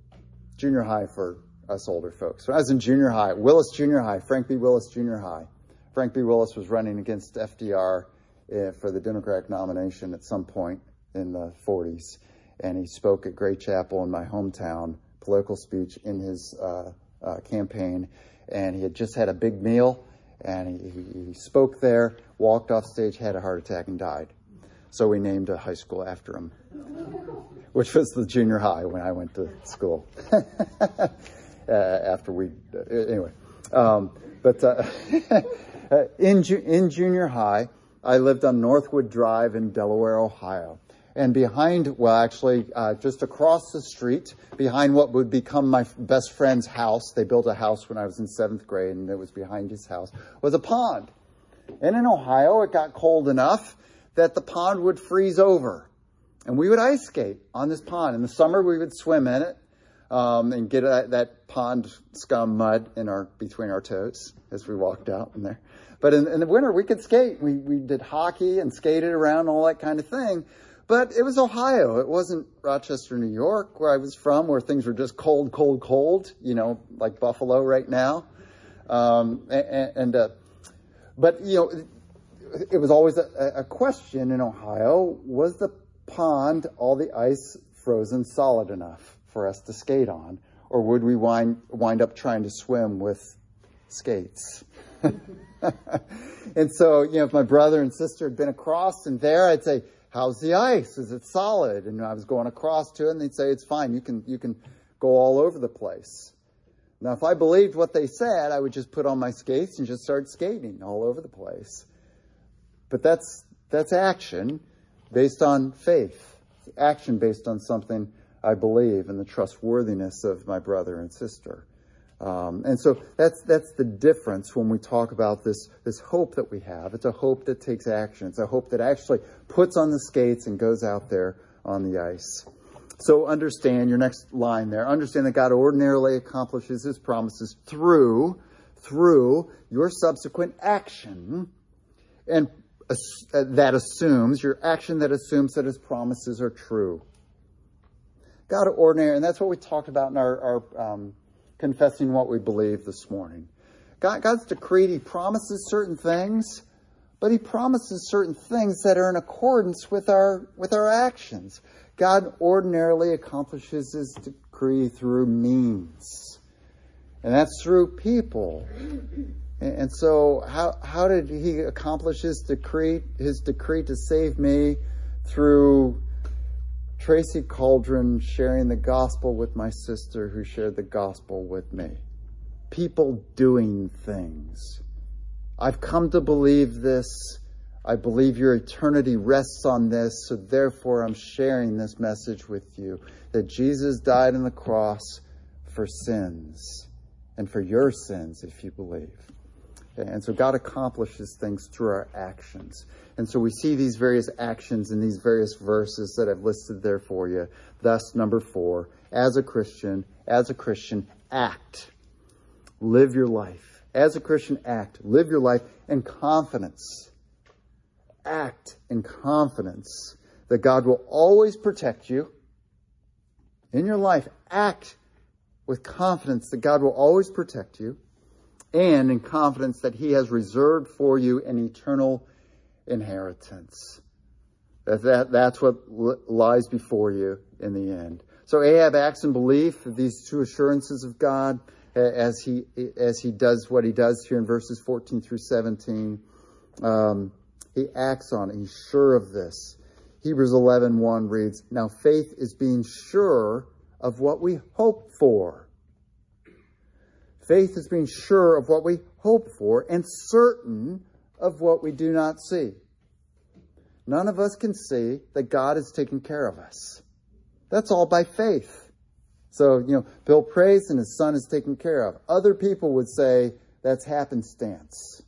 junior high for us older folks, when I was in junior high, Willis Junior High, Frank B. Willis Junior High, Frank B. Willis was running against FDR uh, for the Democratic nomination at some point in the 40s, and he spoke at Gray Chapel in my hometown, political speech in his uh, uh, campaign, and he had just had a big meal, and he, he spoke there, walked off stage, had a heart attack, and died. So we named a high school after him, [LAUGHS] which was the junior high when I went to school. [LAUGHS] uh, after we, uh, anyway, um, but [LAUGHS] uh, Uh, in, ju- in junior high, I lived on Northwood Drive in Delaware, Ohio. And behind, well, actually, uh, just across the street, behind what would become my best friend's house, they built a house when I was in seventh grade, and it was behind his house, was a pond. And in Ohio, it got cold enough that the pond would freeze over. And we would ice skate on this pond. In the summer, we would swim in it um, and get a, that pond scum mud in our between our toes as we walked out in there. But in, in the winter, we could skate. We we did hockey and skated around, all that kind of thing. But it was Ohio. It wasn't Rochester, New York, where I was from, where things were just cold, cold, cold. You know, like Buffalo right now. Um, and, and uh, but you know, it was always a, a question in Ohio: was the pond all the ice frozen solid enough? for us to skate on? Or would we wind, wind up trying to swim with skates? [LAUGHS] [LAUGHS] and so, you know, if my brother and sister had been across and there, I'd say, how's the ice? Is it solid? And I was going across to it and they'd say, it's fine. You can, you can go all over the place. Now, if I believed what they said, I would just put on my skates and just start skating all over the place. But that's, that's action based on faith. action based on something I believe in the trustworthiness of my brother and sister. Um, and so that's that's the difference when we talk about this this hope that we have. It's a hope that takes action. It's a hope that actually puts on the skates and goes out there on the ice. So understand your next line there. Understand that God ordinarily accomplishes His promises through through your subsequent action, and uh, that assumes your action that assumes that His promises are true. God ordinary, and that's what we talked about in our, our um, confessing what we believe this morning. God, God's decreed, He promises certain things, but He promises certain things that are in accordance with our with our actions. God ordinarily accomplishes His decree through means, and that's through people. And so, how how did He accomplish His decree His decree to save me through Tracy Cauldron sharing the gospel with my sister who shared the gospel with me. People doing things. I've come to believe this. I believe your eternity rests on this, so therefore I'm sharing this message with you that Jesus died on the cross for sins and for your sins if you believe. And so God accomplishes things through our actions. And so we see these various actions in these various verses that I've listed there for you. Thus, number four, as a Christian, as a Christian, act. Live your life. As a Christian, act. Live your life in confidence. Act in confidence that God will always protect you in your life, act with confidence that God will always protect you and in confidence that he has reserved for you an eternal inheritance. That, that, that's what lies before you in the end. So Ahab acts in belief of these two assurances of God as he, as he does what he does here in verses 14 through 17. Um, he acts on it. He's sure of this. Hebrews 11, 1 reads, Now faith is being sure of what we hope for. Faith is being sure of what we hope for and certain of what we do not see. None of us can see that God is taking care of us. That's all by faith. So, you know, Bill prays and his son is taken care of. Other people would say that's happenstance.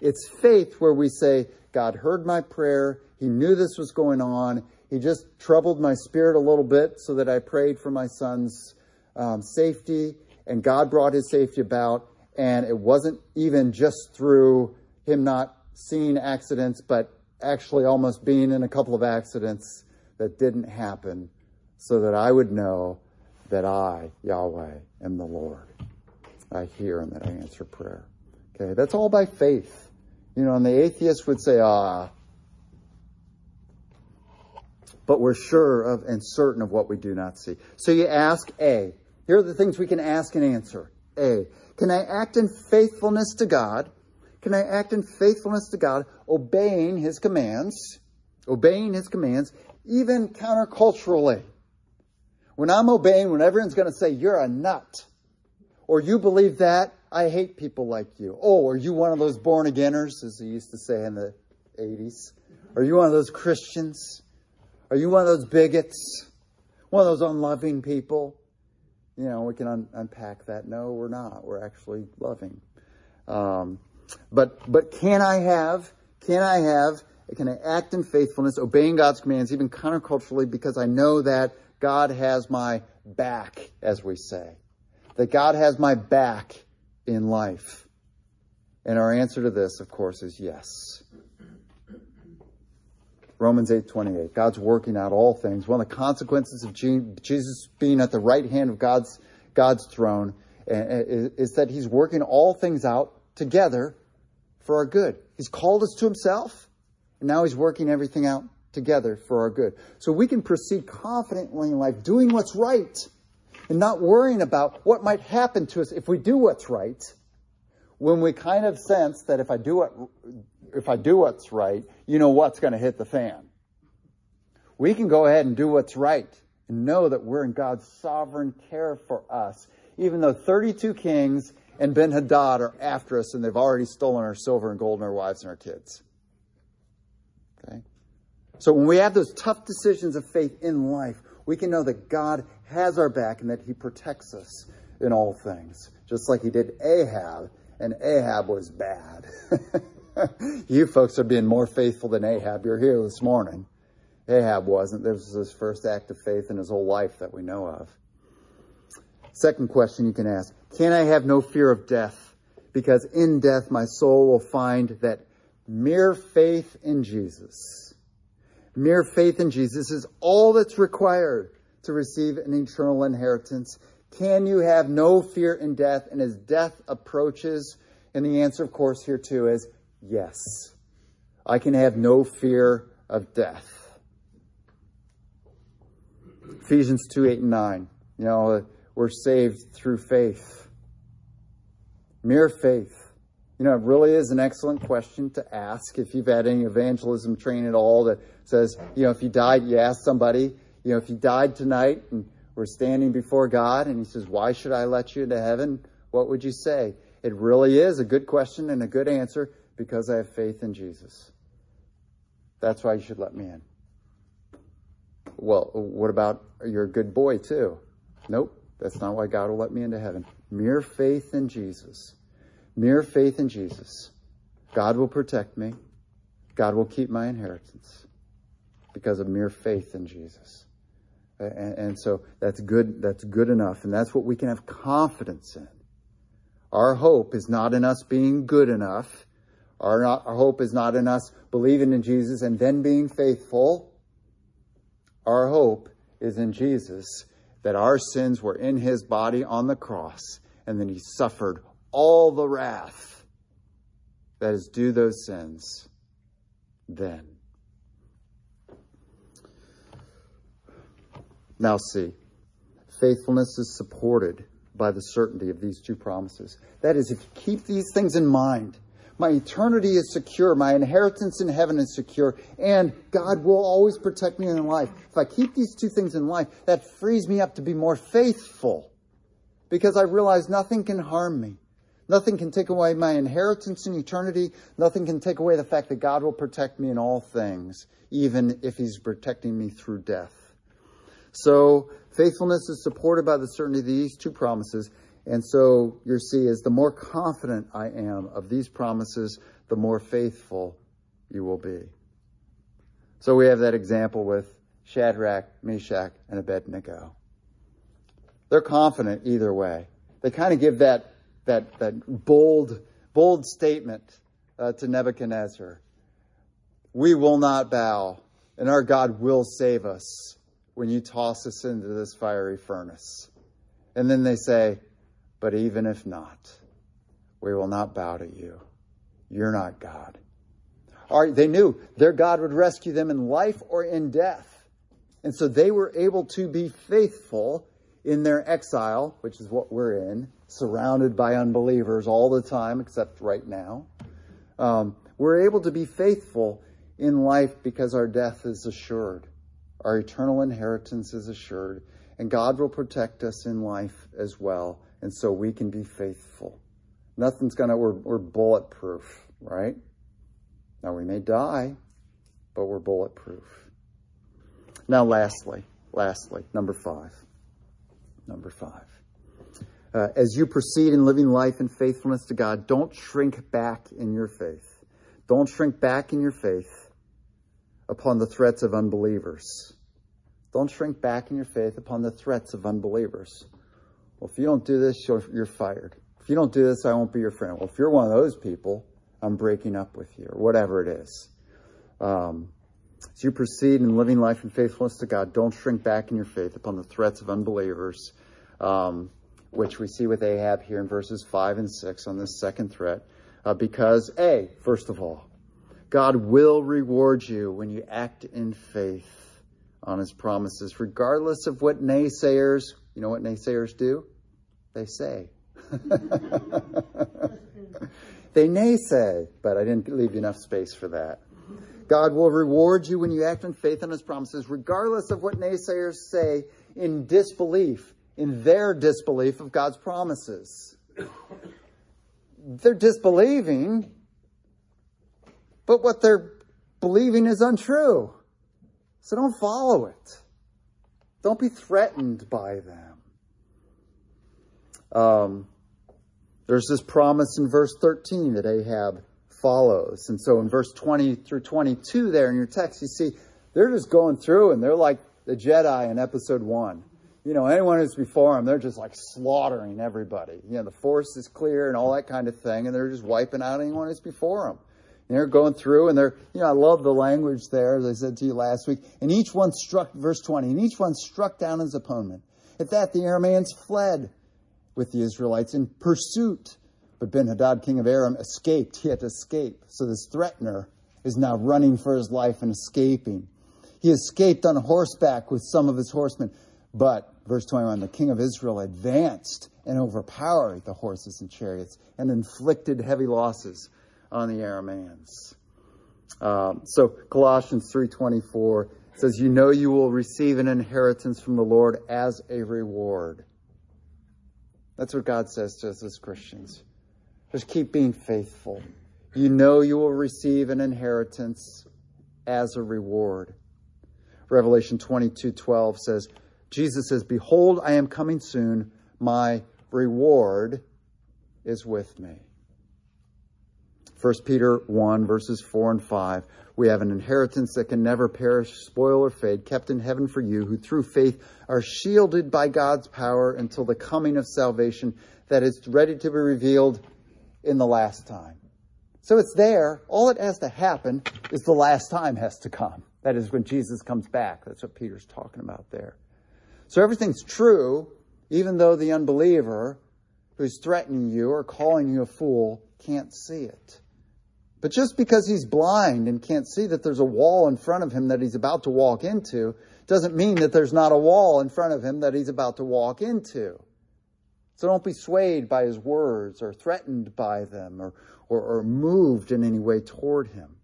It's faith where we say, God heard my prayer. He knew this was going on. He just troubled my spirit a little bit so that I prayed for my son's um, safety, and God brought his safety about. And it wasn't even just through him not seeing accidents, but actually almost being in a couple of accidents that didn't happen so that I would know that I, Yahweh, am the Lord. I hear and that I answer prayer. Okay, that's all by faith. You know, and the atheist would say, ah, but we're sure of and certain of what we do not see. So you ask A. Here are the things we can ask and answer. A. Can I act in faithfulness to God can I act in faithfulness to God, obeying his commands, obeying his commands, even counterculturally? When I'm obeying, when everyone's going to say, you're a nut, or you believe that, I hate people like you. Oh, are you one of those born againers, as they used to say in the 80s? Are you one of those Christians? Are you one of those bigots? One of those unloving people? You know, we can un- unpack that. No, we're not. We're actually loving. Um, but, but can I have, can I have, can I act in faithfulness, obeying God's commands, even counterculturally, because I know that God has my back, as we say. That God has my back in life. And our answer to this, of course, is yes. Romans 8:28. God's working out all things. One of the consequences of Jesus being at the right hand of God's God's throne eh, eh, is that he's working all things out together for our good. He's called us to himself, and now he's working everything out together for our good. So we can proceed confidently in life, doing what's right, and not worrying about what might happen to us if we do what's right. When we kind of sense that if I do what, if I do what's right, you know what's going to hit the fan. We can go ahead and do what's right and know that we're in God's sovereign care for us. Even though 32 kings and Ben Hadad are after us and they've already stolen our silver and gold and our wives and our kids. Okay? So when we have those tough decisions of faith in life, we can know that God has our back and that he protects us in all things. Just like he did Ahab, and Ahab was bad. [LAUGHS] [LAUGHS] you folks are being more faithful than Ahab. You're here this morning. Ahab wasn't. This was his first act of faith in his whole life that we know of. Second question you can ask Can I have no fear of death? Because in death my soul will find that mere faith in Jesus, mere faith in Jesus is all that's required to receive an eternal inheritance. Can you have no fear in death? And as death approaches, and the answer, of course, here too is yes. I can have no fear of death. Ephesians 2 8 and 9. You know, we're saved through faith. Mere faith. You know, it really is an excellent question to ask if you've had any evangelism training at all that says, you know, if you died, you ask somebody, you know, if you died tonight and we're standing before God and he says, why should I let you into heaven? What would you say? It really is a good question and a good answer because I have faith in Jesus. That's why you should let me in. Well, what about you're a good boy too? Nope. That's not why God will let me into heaven. Mere faith in Jesus. Mere faith in Jesus. God will protect me. God will keep my inheritance because of mere faith in Jesus. And, and, so that's good. That's good enough. And that's what we can have confidence in. Our hope is not in us being good enough. Our, not, our hope is not in us believing in Jesus and then being faithful. Our hope is in Jesus, that our sins were in his body on the cross, and then he suffered all the wrath that is due those sins then. Now, see, faithfulness is supported by the certainty of these two promises. That is, if you keep these things in mind, my eternity is secure. My inheritance in heaven is secure. And God will always protect me in life. If I keep these two things in life, that frees me up to be more faithful because I realize nothing can harm me. Nothing can take away my inheritance in eternity. Nothing can take away the fact that God will protect me in all things, even if He's protecting me through death. So, faithfulness is supported by the certainty of these two promises. And so you see, is the more confident I am of these promises, the more faithful you will be. So we have that example with Shadrach, Meshach, and Abednego. They're confident either way. They kind of give that, that, that bold, bold statement uh, to Nebuchadnezzar. We will not bow, and our God will save us when you toss us into this fiery furnace. And then they say, but even if not, we will not bow to you. You're not God. They knew their God would rescue them in life or in death. And so they were able to be faithful in their exile, which is what we're in, surrounded by unbelievers all the time, except right now. Um, we're able to be faithful in life because our death is assured. Our eternal inheritance is assured, and God will protect us in life as well and so we can be faithful. Nothing's gonna, we're, we're bulletproof, right? Now we may die, but we're bulletproof. Now, lastly, lastly, number five. Number five. Uh, as you proceed in living life in faithfulness to God, don't shrink back in your faith. Don't shrink back in your faith upon the threats of unbelievers. Don't shrink back in your faith upon the threats of unbelievers. Well, if you don't do this, you're, fired. If you don't do this, I won't be your friend. Well, if you're one of those people, I'm breaking up with you, or whatever it is. Um, as you proceed in living life in faithfulness to God, don't shrink back in your faith upon the threats of unbelievers, um, which we see with Ahab here in verses 5 and 6 on this second threat. Uh, because, A, first of all, God will reward you when you act in faith on his promises, regardless of what naysayers, you know what naysayers do? they say. [LAUGHS] they naysay, but I didn't leave enough space for that. God will reward you when you act in faith on his promises, regardless of what naysayers say in disbelief, in their disbelief of God's promises. They're disbelieving, but what they're believing is untrue. So don't follow it. Don't be threatened by them. Um, there's this promise in verse 13 that Ahab follows. And so in verse 20 through 22 there in your text, you see they're just going through and they're like the Jedi in episode one. You know, anyone who's before them, they're just like slaughtering everybody. You know, the force is clear and all that kind of thing, and they're just wiping out anyone who's before them. They're going through and they're, you know, I love the language there, as I said to you last week. And each one struck, verse 20, and each one struck down his opponent. At that, the Arameans fled with the Israelites in pursuit. But Ben Hadad, king of Aram, escaped. He had to escape. So this threatener is now running for his life and escaping. He escaped on horseback with some of his horsemen. But, verse 21, the king of Israel advanced and overpowered the horses and chariots and inflicted heavy losses on the Arameans. Um, so Colossians 3.24 says, You know you will receive an inheritance from the Lord as a reward. That's what God says to us as Christians. Just keep being faithful. You know you will receive an inheritance as a reward. Revelation 22:12 says, Jesus says, Behold, I am coming soon. My reward is with me. 1 Peter 1, verses 4 and 5. We have an inheritance that can never perish, spoil, or fade, kept in heaven for you, who through faith are shielded by God's power until the coming of salvation that is ready to be revealed in the last time. So it's there. All it has to happen is the last time has to come. That is when Jesus comes back. That's what Peter's talking about there. So everything's true, even though the unbeliever who's threatening you or calling you a fool can't see it. But just because he's blind and can't see that there's a wall in front of him that he's about to walk into doesn't mean that there's not a wall in front of him that he's about to walk into. So don't be swayed by his words or threatened by them or, or, or moved in any way toward him.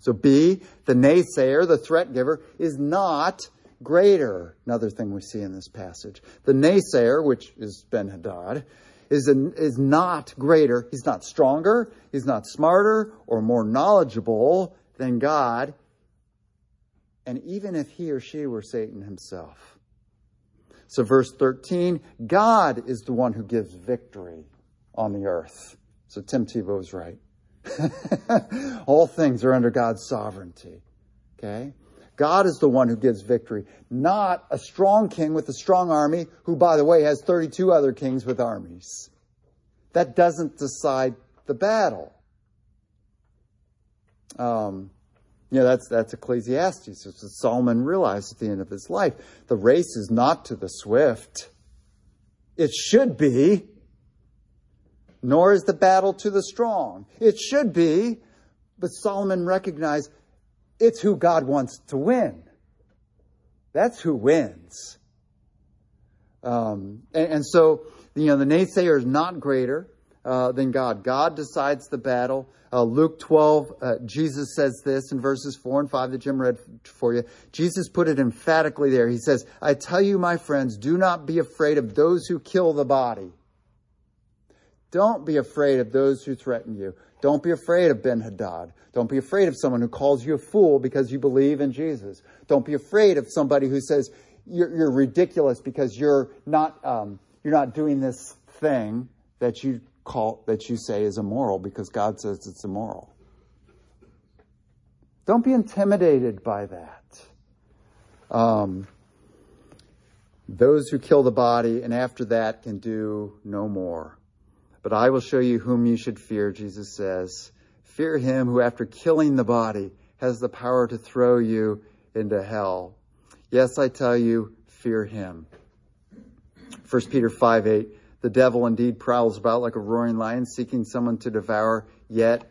So B, the naysayer, the threat giver, is not greater. Another thing we see in this passage. The naysayer, which is Ben Hadad, is, a, is not greater. He's not stronger. He's not smarter or more knowledgeable than God. And even if he or she were Satan himself. So, verse 13 God is the one who gives victory on the earth. So, Tim Tebow is right. [LAUGHS] All things are under God's sovereignty. Okay? God is the one who gives victory, not a strong king with a strong army, who, by the way, has 32 other kings with armies. That doesn't decide the battle. Um, you know, that's, that's Ecclesiastes. It's what Solomon realized at the end of his life. The race is not to the swift. It should be. Nor is the battle to the strong. It should be. But Solomon recognized it's who God wants to win. That's who wins. Um, and, and, so, you know, the naysayer is not greater uh, than God. God decides the battle. Uh, Luke 12, uh, Jesus says this in verses 4 and 5 that Jim read for you. Jesus put it emphatically there. He says, I tell you, my friends, do not be afraid of those who kill the body. Don't be afraid of those who threaten you. Don't be afraid of Ben Hadad. Don't be afraid of someone who calls you a fool because you believe in Jesus. Don't be afraid of somebody who says you're, you're ridiculous because you're not um, you're not doing this thing that you call that you say is immoral because God says it's immoral. Don't be intimidated by that. Um, those who kill the body and after that can do no more. But I will show you whom you should fear, Jesus says. Fear him who, after killing the body, has the power to throw you into hell. Yes, I tell you, fear him. 1 Peter 5 8. The devil indeed prowls about like a roaring lion, seeking someone to devour. Yet,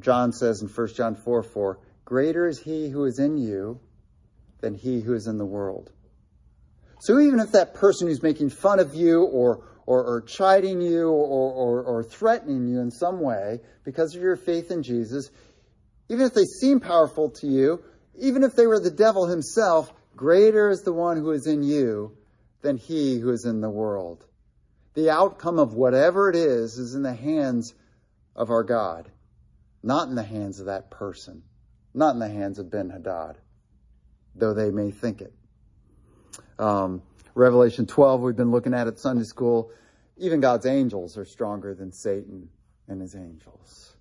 John says in 1 John 4 4, Greater is he who is in you than he who is in the world. So even if that person who's making fun of you or, or, or chiding you or, or, or threatening you in some way because of your faith in Jesus, even if they seem powerful to you, even if they were the devil himself, greater is the one who is in you than he who is in the world. The outcome of whatever it is is in the hands of our God, not in the hands of that person, not in the hands of Ben Hadad, though they may think it. Um, Revelation 12, we've been looking at at Sunday school. Even God's angels are stronger than Satan and his angels.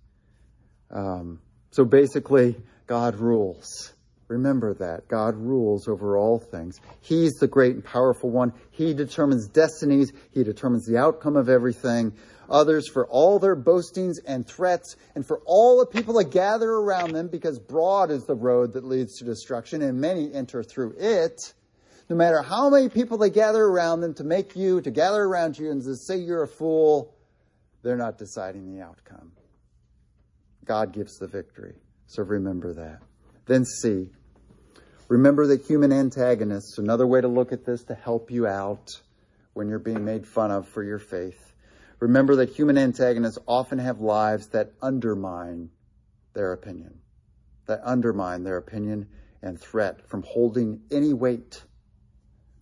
Um, so basically, God rules. Remember that. God rules over all things. He's the great and powerful one. He determines destinies. He determines the outcome of everything. Others for all their boastings and threats, and for all the people that gather around them, because broad is the road that leads to destruction, and many enter through it no matter how many people they gather around them to make you, to gather around you and to say you're a fool, they're not deciding the outcome. God gives the victory. So remember that. Then C. Remember that human antagonists, another way to look at this to help you out when you're being made fun of for your faith. Remember that human antagonists often have lives that undermine their opinion, that undermine their opinion and threat from holding any weight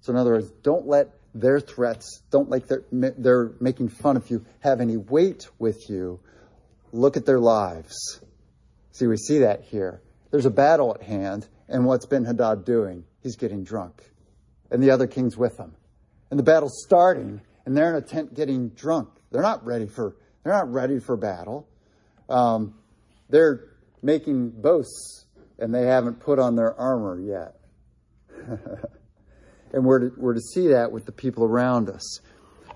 so in other words, don't let their threats, don't let their, their making fun of you have any weight with you. Look at their lives. See, we see that here. There's a battle at hand, and what's Ben Hadad doing? He's getting drunk. And the other king's with him. And the battle's starting, and they're in a tent getting drunk. They're not ready for, they're not ready for battle. Um, they're making boasts, and they haven't put on their armor yet. [LAUGHS] and we're to, we're to see that with the people around us.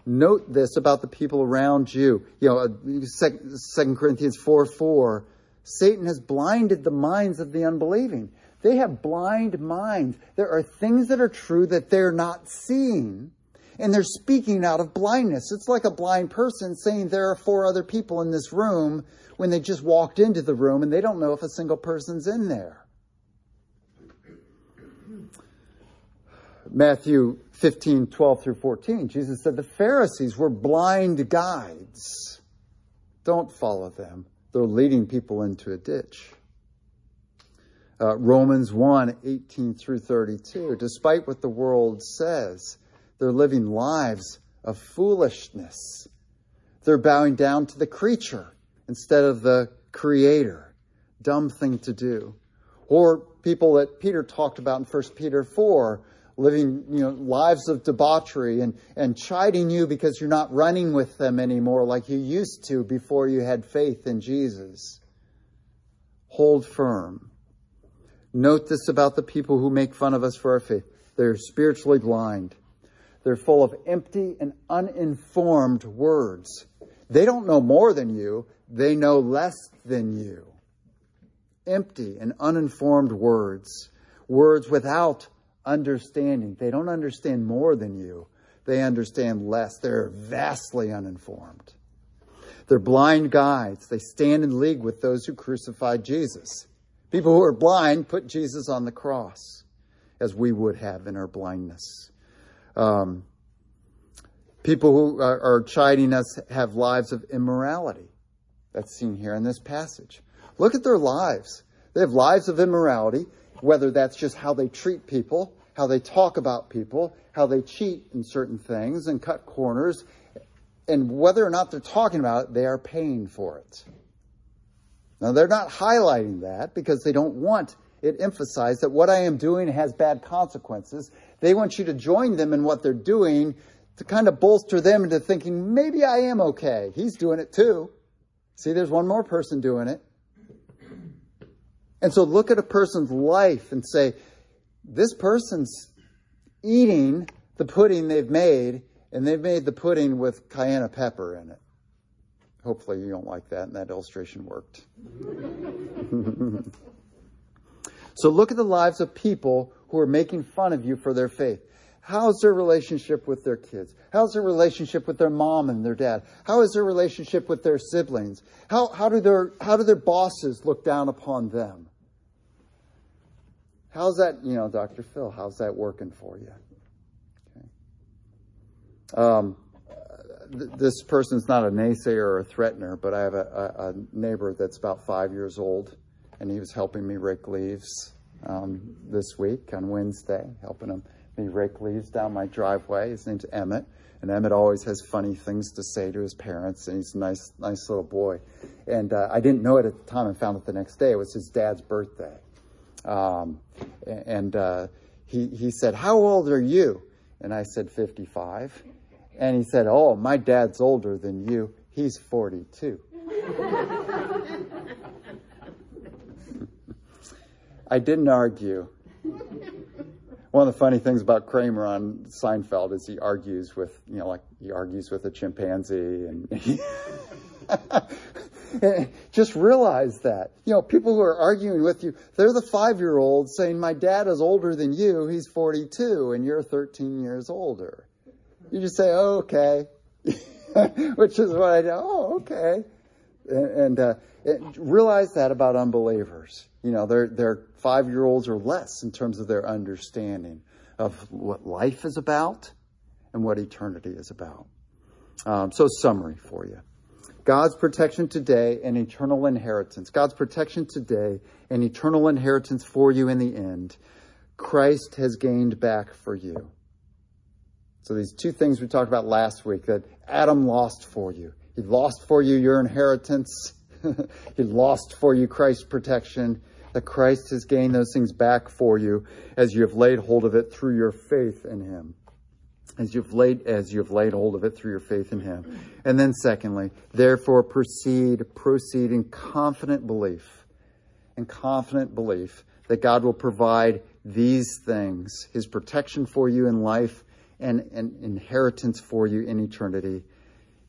Note this about the people around you. You know, uh, Second Corinthians 4 4, Satan has blinded the minds of the unbelieving. They have blind minds. There are things that are true that they're not seeing, and they're speaking out of blindness. It's like a blind person saying there are four other people in this room when they just walked into the room and they don't know if a single person's in there. Matthew 15, 12 through 14, Jesus said the Pharisees were blind guides. Don't follow them. They're leading people into a ditch. Uh, Romans 1, 18 through 32. Despite what the world says, they're living lives of foolishness. They're bowing down to the creature instead of the creator. Dumb thing to do. Or people that Peter talked about in 1 Peter 4, living you know, lives of debauchery and, and chiding you because you're not running with them anymore like you used to before you had faith in Jesus. Hold firm. Note this about the people who make fun of us for our faith. They're spiritually blind. They're full of empty and uninformed words. They don't know more than you, they know less than you. Empty and uninformed words. Words without understanding. They don't understand more than you, they understand less. They're vastly uninformed. They're blind guides. They stand in league with those who crucified Jesus. People who are blind put Jesus on the cross, as we would have in our blindness. Um, people who are, are chiding us have lives of immorality. That's seen here in this passage. Look at their lives. They have lives of immorality, whether that's just how they treat people, how they talk about people, how they cheat in certain things and cut corners, and whether or not they're talking about it, they are paying for it. Now, they're not highlighting that because they don't want it emphasized that what I am doing has bad consequences. They want you to join them in what they're doing to kind of bolster them into thinking, maybe I am okay. He's doing it too. See, there's one more person doing it. And so look at a person's life and say, this person's eating the pudding they've made, and they've made the pudding with cayenne pepper in it. Hopefully, you don't like that, and that illustration worked. [LAUGHS] so, look at the lives of people who are making fun of you for their faith. How's their relationship with their kids? How's their relationship with their mom and their dad? How is their relationship with their siblings? How, how, do, their, how do their bosses look down upon them? How's that, you know, Dr. Phil, how's that working for you? Okay. Um, th- this person's not a naysayer or a threatener, but I have a, a, a, neighbor that's about five years old, and he was helping me rake leaves um, this week on Wednesday, helping him me rake leaves down my driveway. His name's Emmett, and Emmett always has funny things to say to his parents, and he's a nice, nice little boy. And uh, I didn't know it at the time. I found it the next day. It was his dad's birthday. Um, and uh, he, he said, How old are you? And I said, 55. And he said, Oh, my dad's older than you. He's 42. [LAUGHS] I didn't argue. One of the funny things about Kramer on Seinfeld is he argues with, you know, like he argues with a chimpanzee and [LAUGHS] [LAUGHS] Just realize that. You know, people who are arguing with you, they're the five year old saying, My dad is older than you. He's 42 and you're 13 years older. You just say, oh, okay. [LAUGHS] Which is what I do. Oh, okay. And, and uh, realize that about unbelievers. You know, they're, they're five year olds or less in terms of their understanding of what life is about and what eternity is about. Um, so, summary for you. God's protection today and eternal inheritance. God's protection today and eternal inheritance for you in the end. Christ has gained back for you. So these two things we talked about last week that Adam lost for you. He lost for you your inheritance. [LAUGHS] he lost for you Christ's protection. That Christ has gained those things back for you as you have laid hold of it through your faith in him as you've laid as you've laid hold of it through your faith in him. And then secondly, therefore proceed, proceed in confident belief, in confident belief that God will provide these things, his protection for you in life and, and inheritance for you in eternity,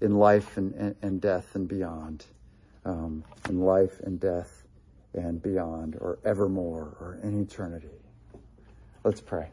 in life and, and, and death and beyond. Um, in life and death and beyond, or evermore, or in eternity. Let's pray.